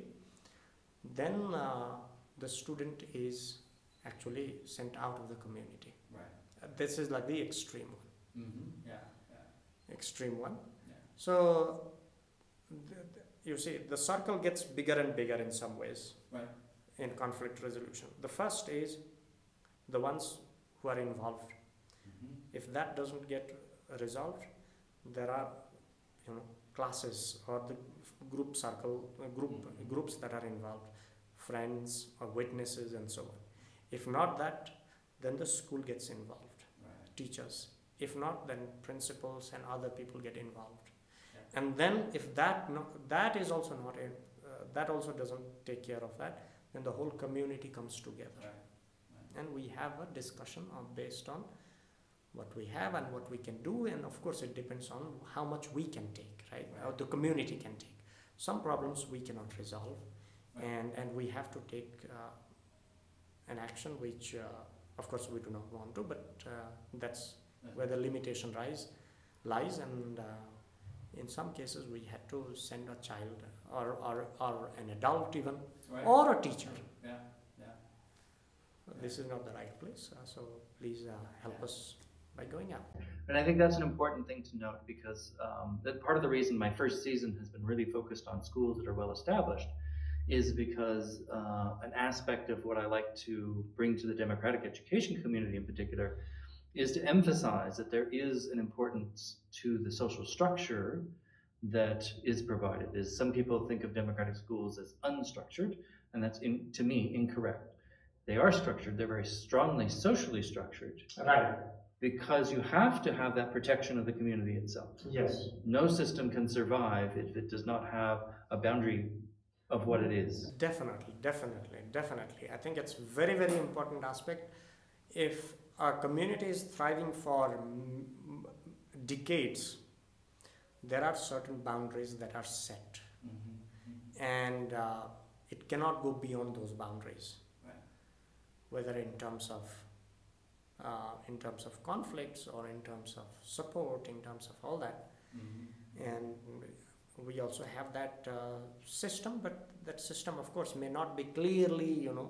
then uh, the student is actually sent out of the community Right. Uh, this is like the extreme one Mm-hmm. Yeah, yeah, extreme one yeah. So, th- th- you see, the circle gets bigger and bigger in some ways Right. in conflict resolution. The first is the ones who are involved. Mm-hmm. If that doesn't get resolved, there are, you know, classes or the group circle, uh, group Mhm. groups that are involved, friends or witnesses and so on. If not that, then the school gets involved Right. teachers. If not, then principals and other people get involved. Yeah. And then if that no, that is also not in, uh, that also doesn't take care of that, then the whole community comes together Right. And we have a discussion on, based on what we have and what we can do and of course it depends on how much we can take right, Right. or the community can take some problems we cannot resolve Right. and and we have to take uh, an action which uh, of course we do not want to but uh, that's where the limitation rise, lies and uh, in some cases we had to send a child or, or, or an adult even Right. or a teacher. This is not the right place uh, so please uh, help us by going out And I think that's an important thing to note because um, that part of the reason my first season has been really focused on schools that are well established is because uh, an aspect of what I like to bring to the democratic education community in particular is to emphasize that there is an importance to the social structure that is provided. Is some people think of democratic schools as unstructured, and that's in, to me incorrect. They are structured. They're very strongly socially structured right because you have to have that protection of the community itself. yes No system can survive if it does not have a boundary of what it is. definitely definitely definitely i think it's very very important aspect if a community is thriving for mm, decades there are certain boundaries that are set Mm-hmm. and uh, it cannot go beyond those boundaries Right. Whether in terms of uh, in terms of conflicts or in terms of support in terms of all that Mm-hmm. and we also have that uh, system but that system of course may not be clearly you know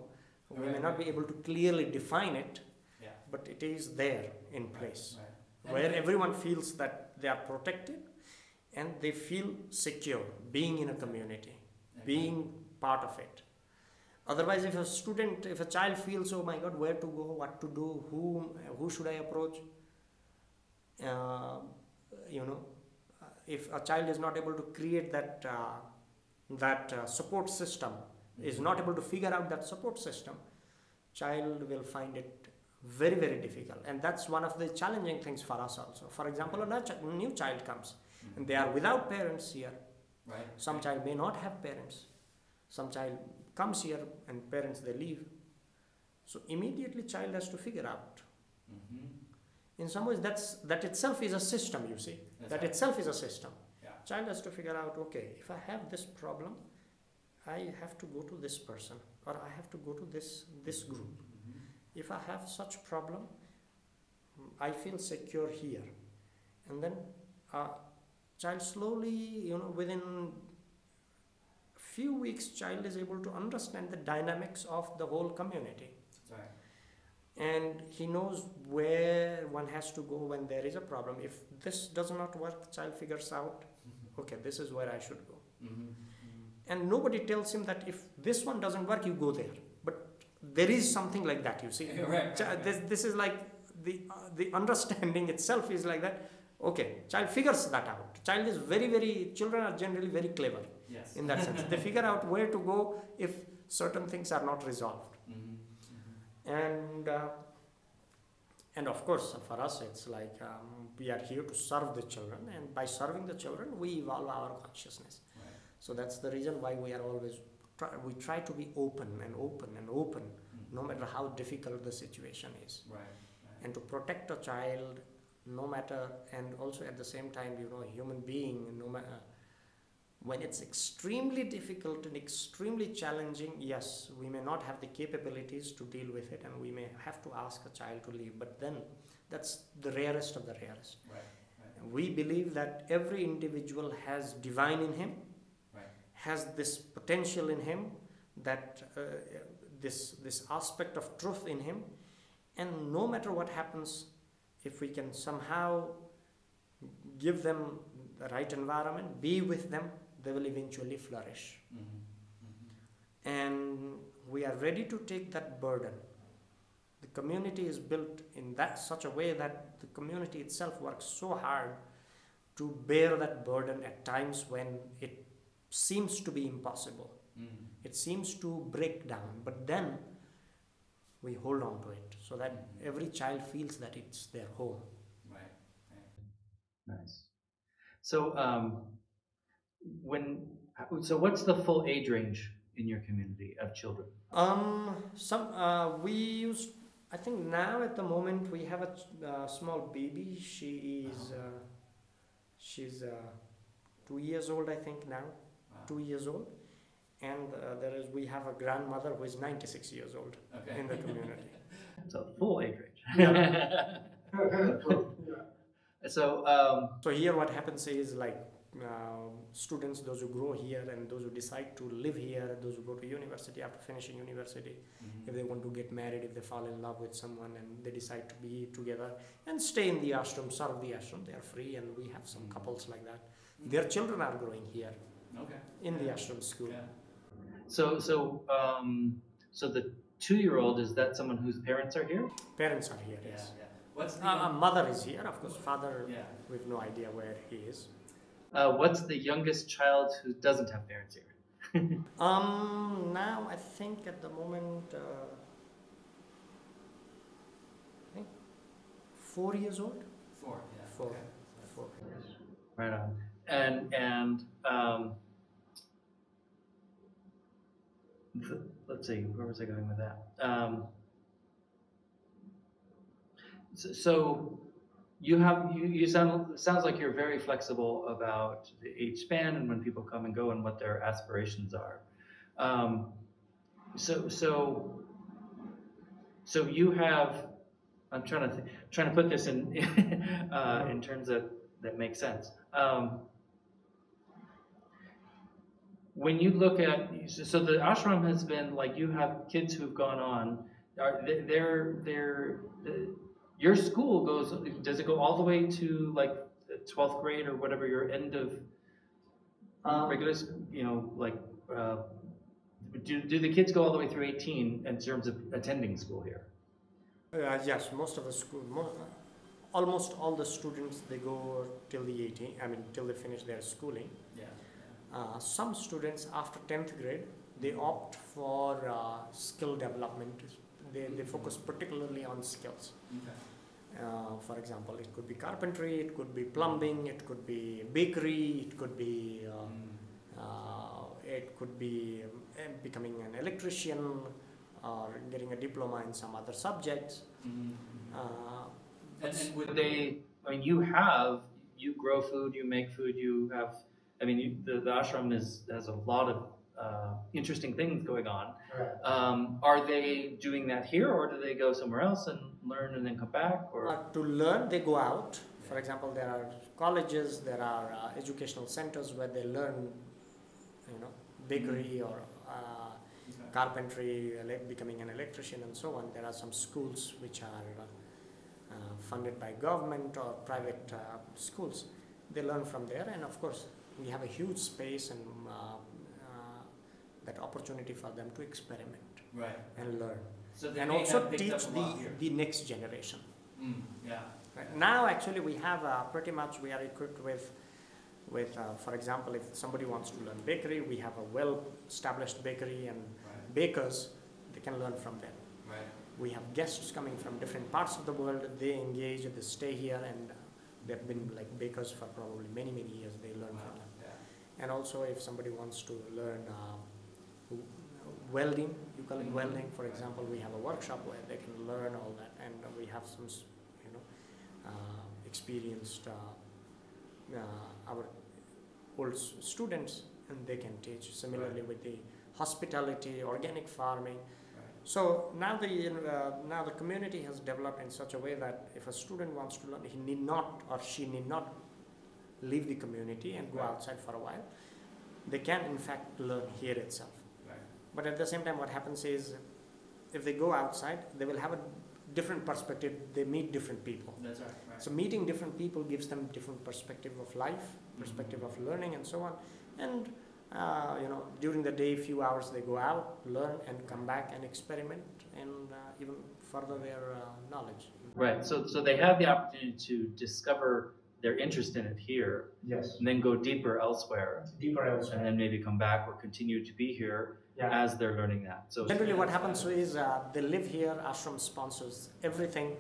we may Right, not be able to clearly define it Yeah. but it is there in place Right. where everyone feels that they are protected and they feel secure being in a community Okay. being part of it otherwise if a student if a child feels oh my god where to go what to do who who should i approach? Uh, you know if a child is not able to create that uh, that uh, support system is not able to figure out that support system child will find it very very difficult. And that's one of the challenging things for us also. For example a new child comes and they are without parents here. Right. some child may not have parents. Some child comes here and parents they leave so immediately child has to figure out Mm-hmm. in some ways that's that itself is a system you see That's that right. itself is a system Yeah. child has to figure out okay if i have this problem i have to go to this person or i have to go to this this group Mm-hmm. if i have such problem i feel secure here and then uh, child slowly you know within few weeks child is able to understand the dynamics of the whole community. Right. and he knows where one has to go when there is a problem. If this does not work child figures out okay this is where i should go. Mm-hmm. and nobody tells him that if this one doesn't work you go there. But there is something like that you see. Right, right, right. this, this is like the uh, the understanding itself is like that. Okay child figures that out. Child is very very children are generally very clever Yes. in that sense they figure out where to go if certain things are not resolved Mm-hmm. Mm-hmm. and uh, and of course, for us, it's like um, we are here to serve the children, and by serving the children, we evolve our consciousness. Right. So that's the reason why we are always try, we try to be open and open and open, Mm. no matter how difficult the situation is, Right. Right. and to protect a child, no matter, and also at the same time, you know, a human being, no matter. When it's extremely difficult and extremely challenging, yes, we may not have the capabilities to deal with it, and we may have to ask a child to leave. But then, that's the rarest of the rarest. Right. Right. We believe that every individual has divine in him, Right. has this potential in him, that uh, this this aspect of truth in him, and no matter what happens, if we can somehow give them the right environment, be with them, they will eventually flourish. Mm-hmm. Mm-hmm. And we are ready to take that burden. The community is built in that such a way that the community itself works so hard to bear that burden at times when it seems to be impossible. Mm-hmm. It seems to break down, but then we hold on to it so that every child feels that it's their home. Right. Nice. So, um, when, so what's the full age range in your community of children? Um, some uh, we use. I think now at the moment we have a uh, small baby. She is uh, she's uh, two years old. I think now, Wow. two years old, and uh, there is we have a grandmother who is ninety six years old Okay. in the community. So full age range. So, um, so here, what happens is like. Uh, students, those who grow here and those who decide to live here, those who go to university after finishing university, Mhm. if they want to get married, if they fall in love with someone and they decide to be together and stay in the ashram, serve the ashram, they are free, and we have some Mhm. couples like that. Their children are growing here Okay. in the ashram school. Yeah. so, so, um, so the two-year-old, is that someone whose parents are here? Parents are here, yes. Yeah. What's the? Uh, uh, mother is here, of course. Father, yeah. we have no idea where he is. Uh, what's the youngest child who doesn't have parents here? Um, now I think at the moment, uh, I think four years old. Four. Yeah. Four. Okay. Four. Right on. And and um, th- let's see, where was I going with that? Um, so, so you have you, you sound sounds like you're very flexible about the age span and when people come and go and what their aspirations are. Um, so so so you have. I'm trying to th- trying to put this in uh, in terms that that make sense. Um, when you look at so the ashram has been like you have kids who've gone on are they- they're they're your school goes does it go all the way to like 12th grade or whatever your end of Um, regular s- you know like uh, do, do the kids go all the way through 18 in terms of attending school here Uh, yes, most of the school, mo- almost all the students they go till the 18. I mean, till they finish their schooling. Yeah. Uh, some students after 10th grade they opt for uh, skill development. They, they focus particularly on skills. Okay. Uh, for example, it could be carpentry, it could be plumbing, it could be bakery, it could be uh, Mm. uh, it could be um, becoming an electrician or getting a diploma in some other subjects. Uh, and, and would they i mean you have you grow food you make food you have i mean you, the, the ashram is has a lot of uh, interesting things going on um, are they doing that here or do they go somewhere else and learn and then come back or Uh, to learn, they go out. For example, there are colleges, there are uh, educational centers where they learn, you know, bakery or uh, Okay. carpentry, ele- becoming an electrician, and so on. There are some schools which are uh, uh, funded by government or private uh, schools. They learn from there, and of course, we have a huge space and uh, uh, that opportunity for them to experiment Right. and learn, So and also teach up a lot the the next generation. Mm. Yeah. Right. Now, actually, we have uh, pretty much we are equipped with, with uh, for example, if somebody wants to learn bakery, we have a well-established bakery and Right. bakers. They can learn from them. Right. we have guests coming from different parts of the world. They engage, they stay here, and uh, they've been like bakers for probably many, many years. They learn from them. Yeah. And also, if somebody wants to learn uh, welding, you call it Mhm. welding, for example, we have a workshop where they can learn all that, and we have some, you know, uh, experienced uh, uh, our old s- students, and they can teach. Similarly, with the hospitality, organic farming. Right. So now the uh, now the community has developed in such a way that if a student wants to learn, he need not or she need not leave the community and go Right. outside for a while. They can in fact learn here itself. Right. But at the same time, what happens is, if they go outside, they will have a different perspective. They meet different people. That's right, right. So meeting different people gives them different perspective of life, perspective of learning, and so on. And uh, you know, during the day, few hours they go out, learn, and come back and experiment, and uh, even further their uh, knowledge. Right. So so they have the opportunity to discover their interest in it here, Yes. and then go deeper elsewhere, Deeper elsewhere. and then maybe come back or continue to be here Yeah. as they're learning that. So Generally, what happens is uh, they live here. Ashram sponsors everything,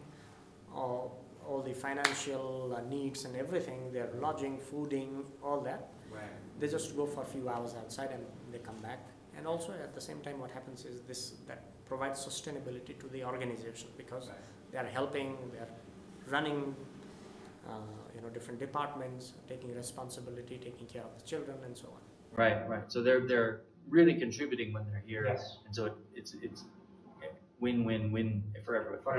all, all the financial uh, needs and everything. Their lodging, fooding, all that. Right. They just go for a few hours outside and they come back. And also at the same time, what happens is this that provides sustainability to the organization because Right. they are helping, they are running, uh, you know, different departments, taking responsibility, taking care of the children, and so on. Right, right. So they're they're really contributing when they're here, Yes. and so it, it's it's win win win for everyone. For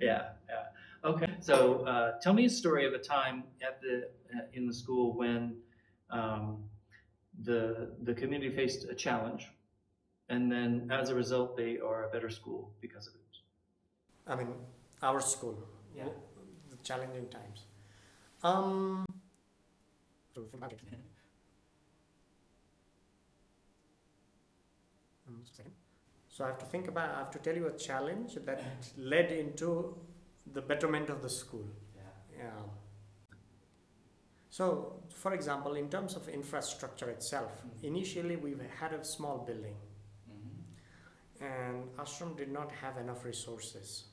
yeah, yeah. Okay. So uh, tell me a story of a time at the uh, in the school when um, the the community faced a challenge, and then as a result they are a better school because of it. I mean, our school, Yeah. w- the challenging times. Um, Second. So I have to think about. I have to tell you a challenge that led into the betterment of the school. Yeah. Yeah. So, for example, in terms of infrastructure itself, Mhm. initially we had a small building, Mm-hmm. and ashram did not have enough resources.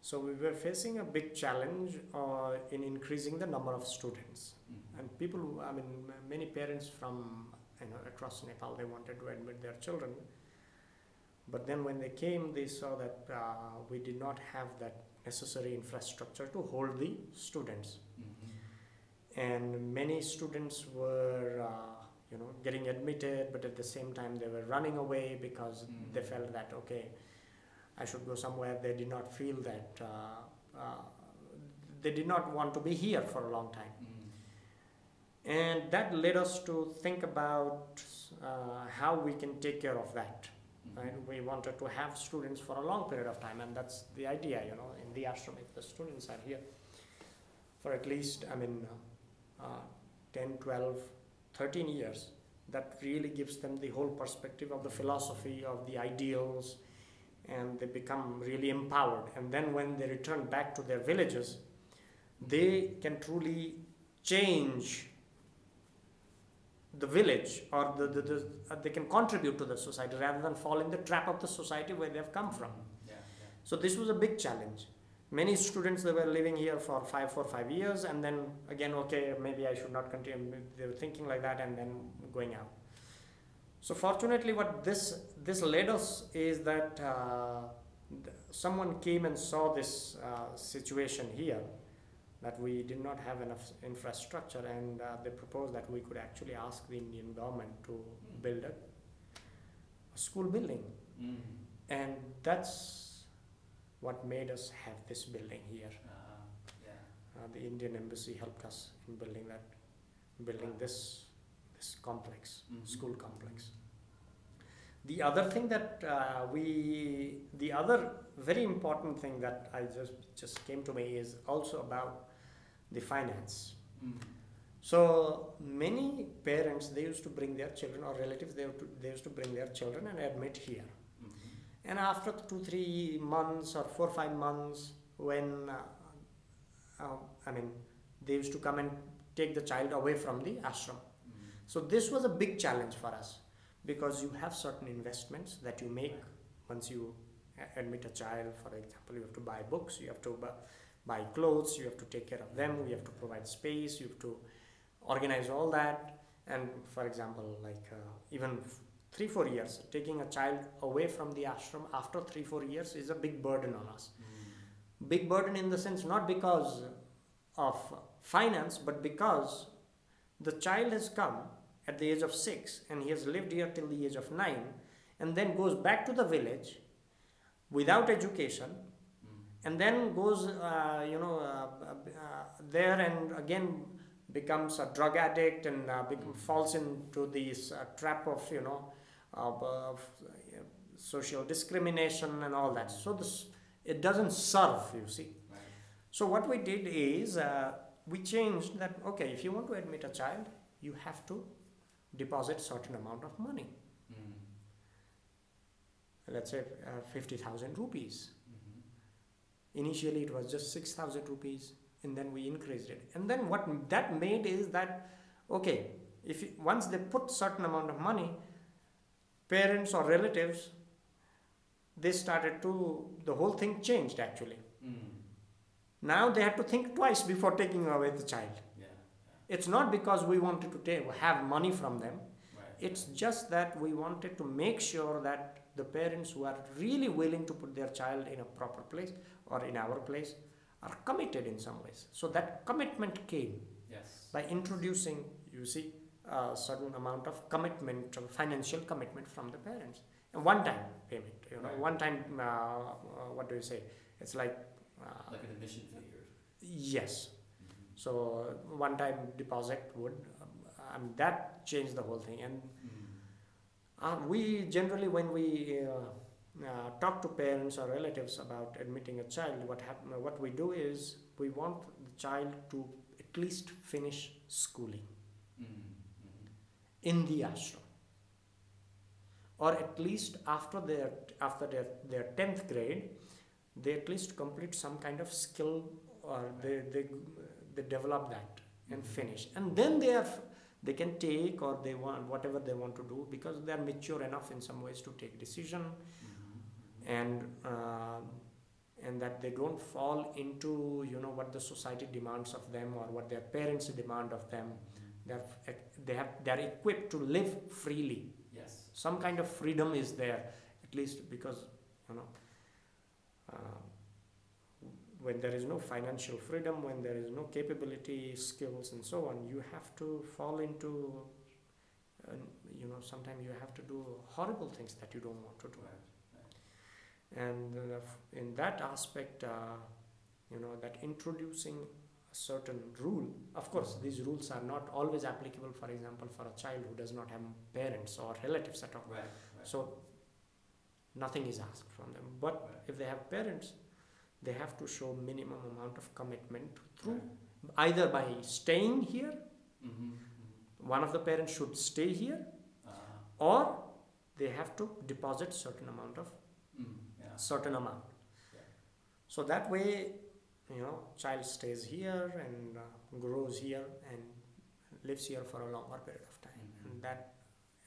So we were facing a big challenge uh, in increasing the number of students. Mm-hmm. And people, I mean, many parents from you know, across Nepal, they wanted to admit their children. But then when they came, they saw that uh, we did not have that necessary infrastructure to hold the students. Mm-hmm. And many students were, uh, you know, getting admitted, but at the same time they were running away because Mm. they felt that okay, I should go somewhere. They did not feel that uh, uh, they did not want to be here for a long time. Mm-hmm. And that led us to think about uh, how we can take care of that. Right? We wanted to have students for a long period of time, and that's the idea, you know, in the ashram, if the students are here for at least, I mean, uh, 10, 12, 13 years, that really gives them the whole perspective of the philosophy, of the ideals, and they become really empowered. And then when they return back to their villages, they can truly change the village or the, the, the uh, they can contribute to the society rather than fall in the trap of the society where they've come from Yeah. Yeah. so this was a big challenge many students they were living here for five four five years and then again okay maybe i should not continue they were thinking like that and then going out so fortunately what this this led us is that uh, someone came and saw this uh, situation here that we did not have enough infrastructure and uh, they proposed that we could actually ask the indian government to build a, a school building Mm-hmm. and that's what made us have this building here. Uh-huh. Yeah. Uh, the Indian embassy helped us in building that, building this this complex, Mhm. school complex. The other thing that uh, we, the other very important thing that I just just came to me is also about the finance. Mm-hmm. So many parents they used to bring their children or relatives they, used to, they used to bring their children and admit here. Mm-hmm. And after two, three months or four, five months, when uh, uh, I mean, they used to come and take the child away from the ashram. Mm-hmm. So this was a big challenge for us because you have certain investments that you make once you admit a child. For example, you have to buy books, you have to buy, buy clothes, you have to take care of them, you have to provide space, you have to organize all that. And for example, like uh, even three, four years, taking a child away from the ashram after three, four years is a big burden on us. Big burden in the sense not because of finance, but because the child has come at the age of six and he has lived here till the age of nine and then goes back to the village without education and then goes uh, you know uh, uh, there and again becomes a drug addict and uh, become, falls into this uh, trap of you know of, of uh, social discrimination and all that so this it doesn't serve you see Right. so what we did is uh, we changed that okay if you want to admit a child you have to deposit certain amount of money Mm. let's say uh, 50000 rupees. Initially it was just 6000 rupees and then we increased it and then what that made is that okay if you, once they put certain amount of money parents or relatives they started to the whole thing changed actually Mm. now they have to think twice before taking away the child Yeah. it's not because we wanted to take, have money from them Right. it's just that we wanted to make sure that the parents who are really willing to put their child in a proper place or in our place are committed in some ways so that commitment came Yes. by introducing you see a certain amount of commitment financial commitment from the parents and one time payment you know Right. one time uh, uh, what do you say it's like uh, Like an admission fee or. yes Mhm. so one time deposit would um, that changed the whole thing and Mm. uh, we generally when we uh, uh, talk to parents or relatives about admitting a child what happen what we do is we want the child to at least finish schooling Mm. Mhm. in the ashram or at least after their after their their 10th grade they at least complete some kind of skill or they they, they develop that and Mhm. finish and then they have they can take or they want whatever they want to do because they are mature enough in some ways to take decision. And um and that they don't fall into you know what the society demands of them or what their parents demand of them they're they have they're equipped to live freely Yes. some kind of freedom is there at least because you know uh, when there is no financial freedom when there is no capability skills and so on you have to fall into uh, you know sometimes you have to do horrible things that you don't want to do Right. And in that aspect uh, you know that introducing a certain rule of course these rules are not always applicable for example for a child who does not have parents or relatives at all Right. Right. so nothing is asked from them but Right. if they have parents they have to show minimum amount of commitment through either by staying here Mhm. Mhm. one of the parents should stay here Uh-huh. or they have to deposit certain amount of. Certain amount. Yeah. So that way, you know, child stays here and uh, grows here and lives here for a longer period of time, Mhm. and that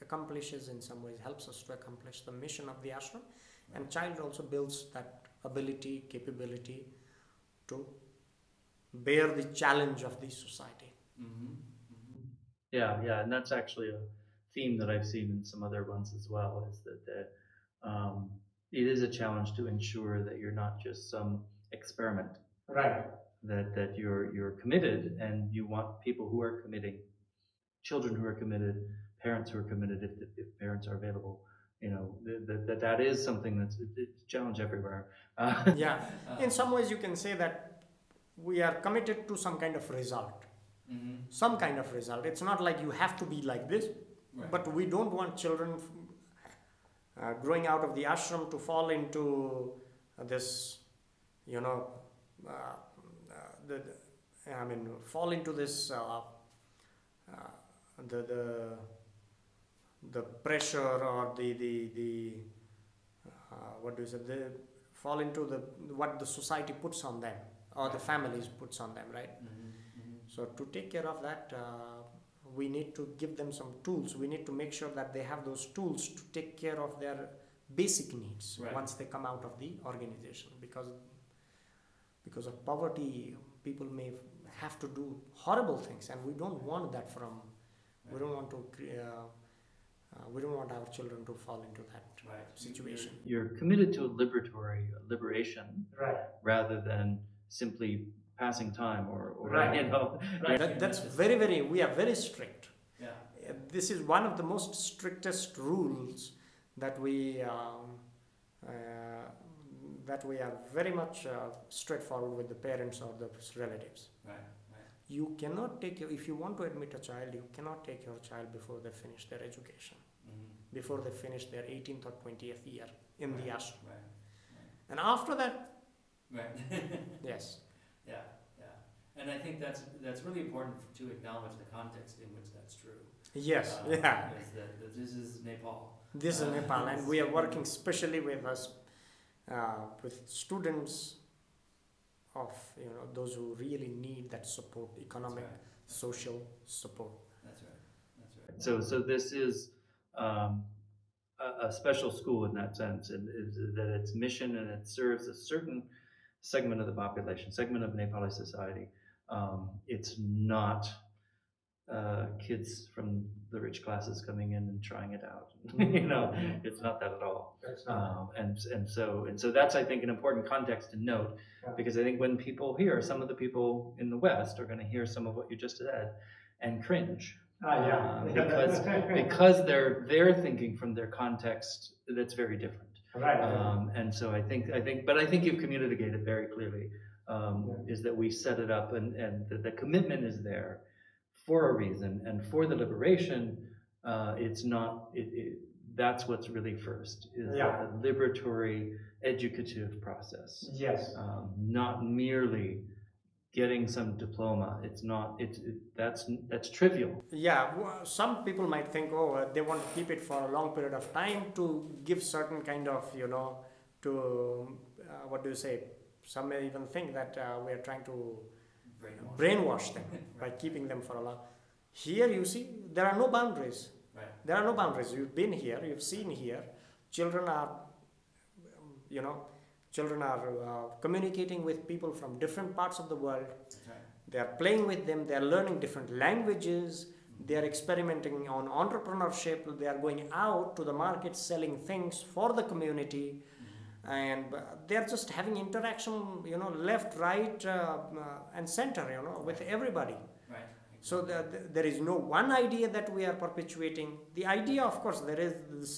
accomplishes in some ways helps us to accomplish the mission of the ashram, and child also builds that ability, capability to bear the challenge of the society. Mhm. Mhm. Yeah, yeah, and that's actually a theme that I've seen in some other ones as well. Is that the, um, it is a challenge to ensure that you're not just some experiment. Right. That that you're you're committed, and you want people who are committing, children who are committed, parents who are committed, if if parents are available. You know that that, that is something that's it's a challenge everywhere. Uh, Yeah. Uh, In some ways, you can say that we are committed to some kind of result. mhm. some kind of result. It's not like you have to be like this, Right. but we don't want children uh, growing out of the ashram to fall into this, you know, uh, the, the- I mean, fall into this uh, uh, the the the pressure or the the the uh, what do you say? They fall into the what the society puts on them or the families puts on them, right? Mhm. Mhm. So to take care of that, uh, we need to give them some tools. We need to make sure that they have those tools to take care of their basic needs Right. once they come out of the organization because because of poverty people may have to do horrible things and we don't want that from we don't want to uh, uh, we don't want our children to fall into that Right. situation You're committed to a liberatory liberation right rather than simply passing time or, or Right. you know. Right. that, that's very very we are very strict Yeah. Uh, this is one of the most strictest rules that we um, uh, that we are very much uh, straightforward with the parents or the relatives. Right. Right. You cannot take your, if you want to admit a child, you cannot take your child before they finish their education, Mm-hmm. before they finish their 18th or 20th year in the Right. ashram. Right. And after that, Right. yes, Yeah, yeah. And I think that's, that's really important to acknowledge the context in which that's true. yes, Uh, yeah. Is that, that this is Nepal. This is Uh, Nepal, and we are working especially with us, uh, with students of you know those who really need that support, economic, right. social support. That's right. That's right. So, so this is um, a, a special school in that sense, and that its mission and it serves a certain segment of the population, segment of Nepali society. Um, it's not uh, kids from the rich classes coming in and trying it out. you know, it's not that at all. That's Um, and and so and so that's I think an important context to note Yeah. because I think when people hear some of the people in the West are going to hear some of what you just said and cringe Ah, um, because because they're they're thinking from their context that's very different. Right. Um, and so I think I think, but I think you've communicated very clearly um, Yeah. is that we set it up and and the, the commitment is there for a reason and for the liberation. Uh, it's not. It, it, that's what's really first is Yeah. a liberatory educative process, yes. um, not merely getting some diploma. It's not. It's it, that's that's trivial. Yeah, some people might think, oh, uh, they want to keep it for a long period of time to give certain kind of, you know, to uh, what do you say? Some may even think that uh, we are trying to Brainwash. brainwash them by keeping them for a long. Here, you see, there are no boundaries. Right. There are no boundaries. You've been here, you've seen here. Children are, um, you know, children are uh, communicating with people from different parts of the world. Right. They are playing with them. They are learning different languages. They are experimenting on entrepreneurship. They are going out to the market selling things for the community, and uh, they are just having interaction, you know, left, right, uh, uh, and center, you know, with everybody. Right. So the, the, there is no one idea that we are perpetuating. The idea, of course, there is this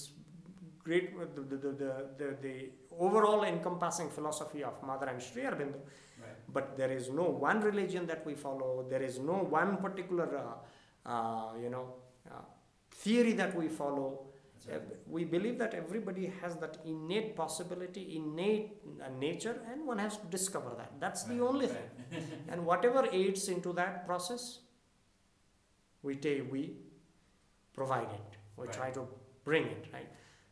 great the the, the, the, the, overall encompassing philosophy of Mother and Sri Aurobindo, Right. but there is no one religion that we follow. There is no one particular, uh, uh, you know, uh, theory that we follow. Right. Uh, we believe that everybody has that innate possibility, innate uh, nature, and one has to discover that. That's the only right. thing. And whatever aids into that process, we take, we provide it. We Right. try to bring it, right?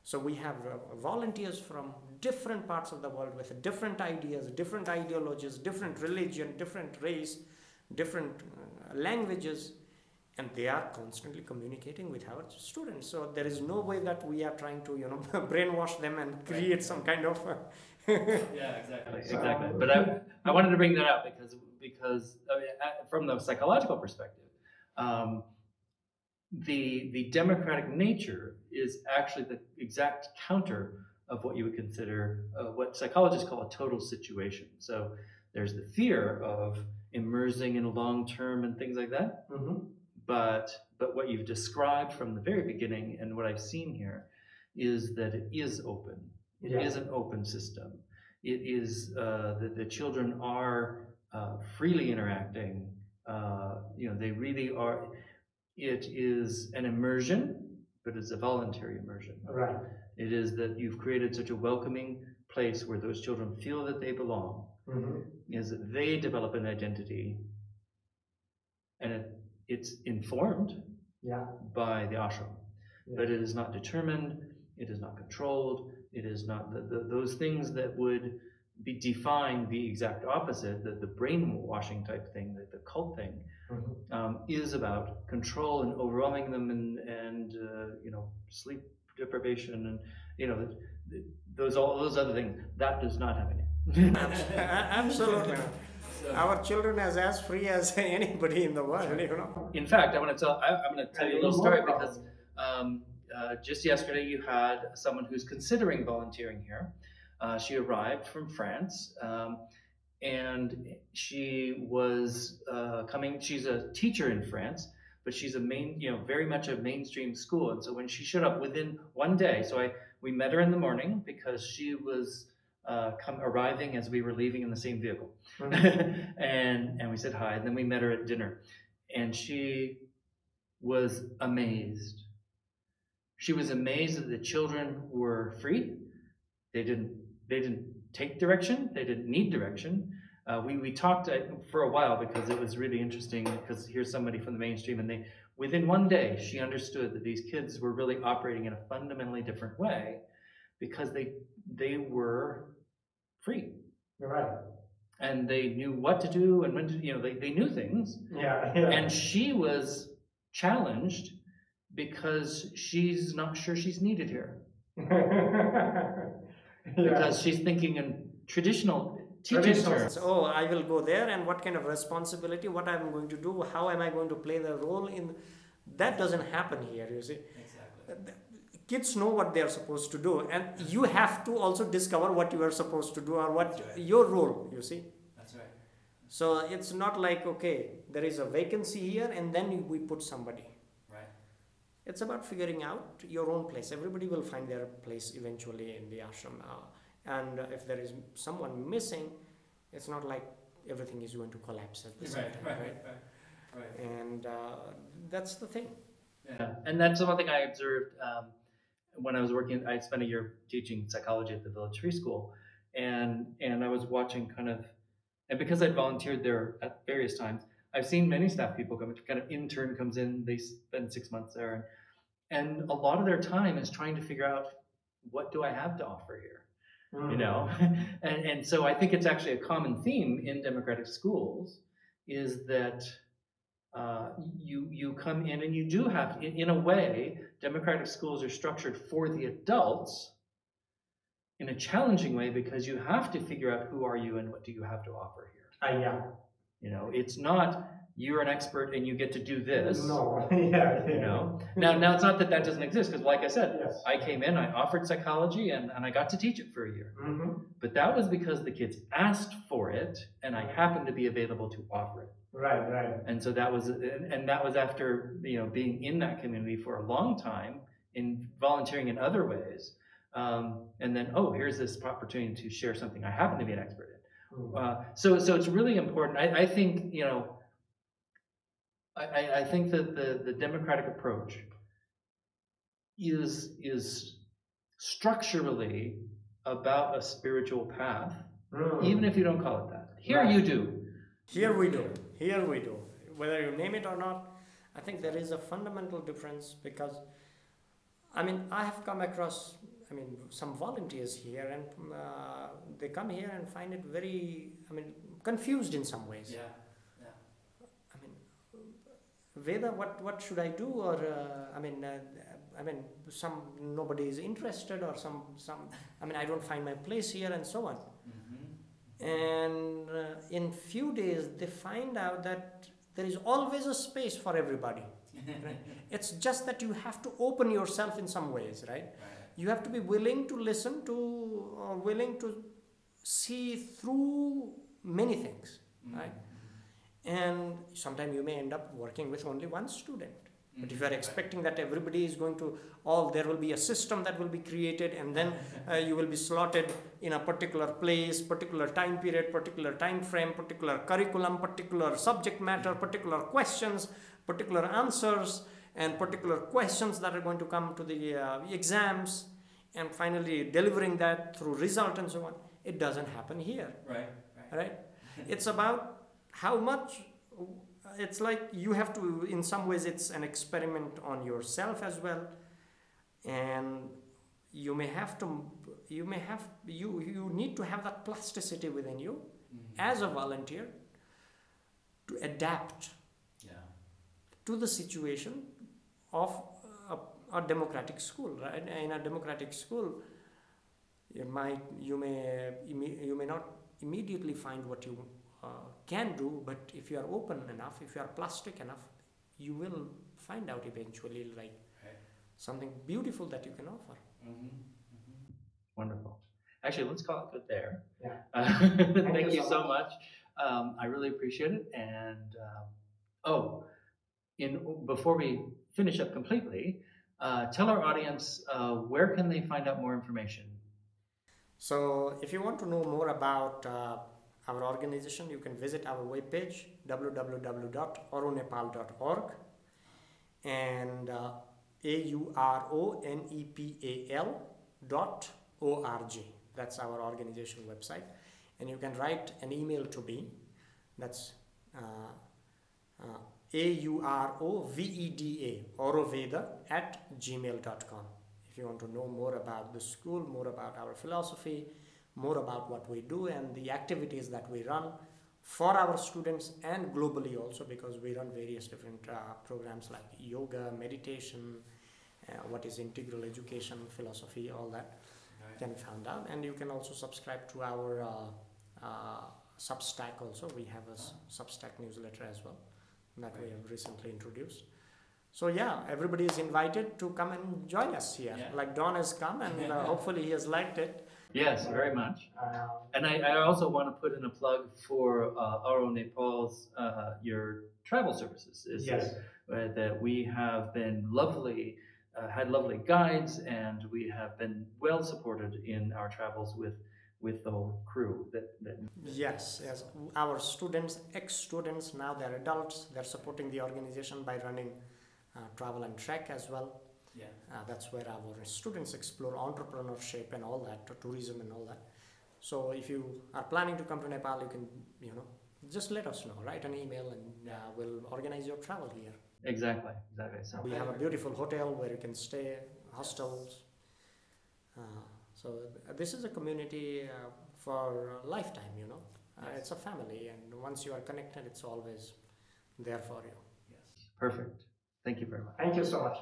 So we have uh, volunteers from different parts of the world with different ideas, different ideologies, different religion, different race, different uh, languages, and they are constantly communicating with our students. So there is no way that we are trying to, you know, brainwash them and create some kind of. Uh, Yeah, exactly. Exactly. But I, I wanted to bring that up because because I mean, uh, from the psychological perspective, um, the the democratic nature is actually the exact counter of what you would consider uh, what psychologists call a total situation. So there's the fear of immersing in a long term and things like that. But but what you've described from the very beginning and what I've seen here is that it is open. It is Yeah. an open system. It is uh, that the children are uh, freely interacting. Uh, you know, they really are. It is an immersion, but it's a voluntary immersion. Right. It is that you've created such a welcoming place where those children feel that they belong. Mm-hmm. Is that they develop an identity, and it, it's informed Yeah. by the ashram. But it is not determined, it is not controlled, it is not the, the, those things that would be define the exact opposite, the, the brainwashing type thing, the, the cult thing, um, is about control and overwhelming them and, and uh, you know, sleep deprivation and, you know, those all those other things. That does not happen here. Absolutely. So- Our children is as free as anybody in the world, you know. In fact, I want to tell I, I'm going to tell you a little story problem. because um, uh, just yesterday you had someone who's considering volunteering here. Uh, she arrived from France. Um, and she was uh, coming. She's a teacher in France, but she's a main, you know, very much a mainstream school. And so when she showed up within one day, so I we met her in the morning because she was uh, come arriving as we were leaving in the same vehicle, and and we said hi. And then we met her at dinner, and she was amazed. She was amazed that the children were free. They didn't they didn't take direction. They didn't need direction. Uh, we we talked uh, for a while because it was really interesting because here's somebody from the mainstream and they within one day she understood that these kids were really operating in a fundamentally different way because they they were free You're right. and they knew what to do and when to you know they, they knew things Yeah. and she was challenged because she's not sure she's needed here because she's thinking in traditional teaching Traditional terms. Oh, I will go there, and what kind of responsibility? What I'm going to do? How am I going to play the role in? That doesn't happen here. You see, Exactly. kids know what they are supposed to do, and you have to also discover what you are supposed to do or what right. your role. You see, That's right. so it's not like okay, there is a vacancy here, and then we put somebody. Right. It's about figuring out your own place. Everybody will find their place eventually in the ashram. Uh, and uh, if there is someone missing, it's not like everything is going to collapse at the same Right, time, right, right? right, right. And uh, that's the thing. Yeah, and that's one thing I observed um, when I was working. I spent a year teaching psychology at the Village Free School, and and I was watching kind of, and because I volunteered there at various times, I've seen many staff people come. Kind of intern comes in, they spend six months there, and a lot of their time is trying to figure out what do I have to offer here? You know? And and so i think it's actually a common theme in democratic schools is that uh, you you come in and you do have in, in a way democratic schools are structured for the adults in a challenging way because you have to figure out who are you and what do you have to offer here. Uh, yeah. you know it's not you're an expert and you get to do this No. yeah. you know now now it's not that that doesn't exist because like i said Yes. i came in i offered psychology and, and i got to teach it for a year Mm-hmm. but that was because the kids asked for it and I happened to be available to offer it. Right. Right. And so that was and, and that was after, you know, being in that community for a long time in volunteering in other ways. Um, and then, oh, here's this opportunity to share something I happen to be an expert in. Uh, so, so it's really important. I, I think, you know, I, I, think that the, the democratic approach is, is structurally about a spiritual path, even if you don't call it that. Here Right. you do. Here we do. Here we do. Whether you name it or not, I think there is a fundamental difference because, I mean, I have come across, I mean, some volunteers here and uh, they come here and find it very, I mean, confused in some ways. Yeah. Veda, what, what should I do? Or, uh, I mean, uh, I mean, some, nobody is interested or some, some, I mean, I don't find my place here and so on Mm-hmm. and uh, in few days they find out that there is always a space for everybody right? it's just that you have to open yourself in some ways right Right. you have to be willing to listen to or willing to see through many things right and sometimes you may end up working with only one student. But if you are expecting that everybody is going to all there will be a system that will be created and then uh, you will be slotted in a particular place particular time period particular time frame particular curriculum particular subject matter particular questions particular answers and particular questions that are going to come to the uh, exams and finally delivering that through result and so on. It doesn't happen here. Right. Right. right? It's about how much it's like you have to in some ways it's an experiment on yourself as well and you may have to you may have you you need to have that plasticity within you Mhm. as a volunteer to adapt Yeah. to the situation of a, a democratic school right in a democratic school you might you may you may not immediately find what you can do but if you are open enough if you are plastic enough you will find out eventually like Right. something beautiful that you can offer Mm-hmm. Wonderful. Actually, let's call it good there. Yeah. Uh, thank, you you so so much. Um, I really appreciate it. And um, oh, in before we finish up completely, uh, tell our audience uh, where can they find out more information. so if you want to know more about uh, our organization you can visit our webpage www.auronepal.org and uh, a-u-r-o-n-e-p-a-l dot o-r-g that's our organization website. And you can write an email to me. That's uh, uh, a-u-r-o-v-e-d-a auroveda at gmail.com if you want to know more about the school more about our philosophy more about what we do and the activities that we run for our students and globally also because we run various different uh, programs like yoga meditation uh, what is integral education philosophy all that can be found out. And you can also subscribe to our uh, uh, substack also. We have a substack newsletter as well that we have recently introduced. So yeah everybody is invited to come and join us here. Yeah. like don has come and uh, hopefully he has liked it Yes, very much. uh, And I, I also want to put in a plug for uh, Auro Nepal's uh, your travel services. Is yes uh, that we have been lovely, uh, had lovely guides, and we have been well supported in our travels with with the whole crew. That, that Yes, yes. Our students, ex-students, now they're adults. They're supporting the organization by running uh, travel and trek as well. Yeah. Uh, that's where our students explore entrepreneurship and all that, to tourism and all that. So if you are planning to come to Nepal, you can, you know, just let us know. Write an email, and uh, we'll organize your travel here. exactly, exactly. So We have a beautiful hotel where you can stay, hostels. Uh, so this is a community uh, for a lifetime, you know. Uh, Yes. It's a family, and once you are connected, it's always there for you. Yes. perfect. Thank you very much. Thank you so much.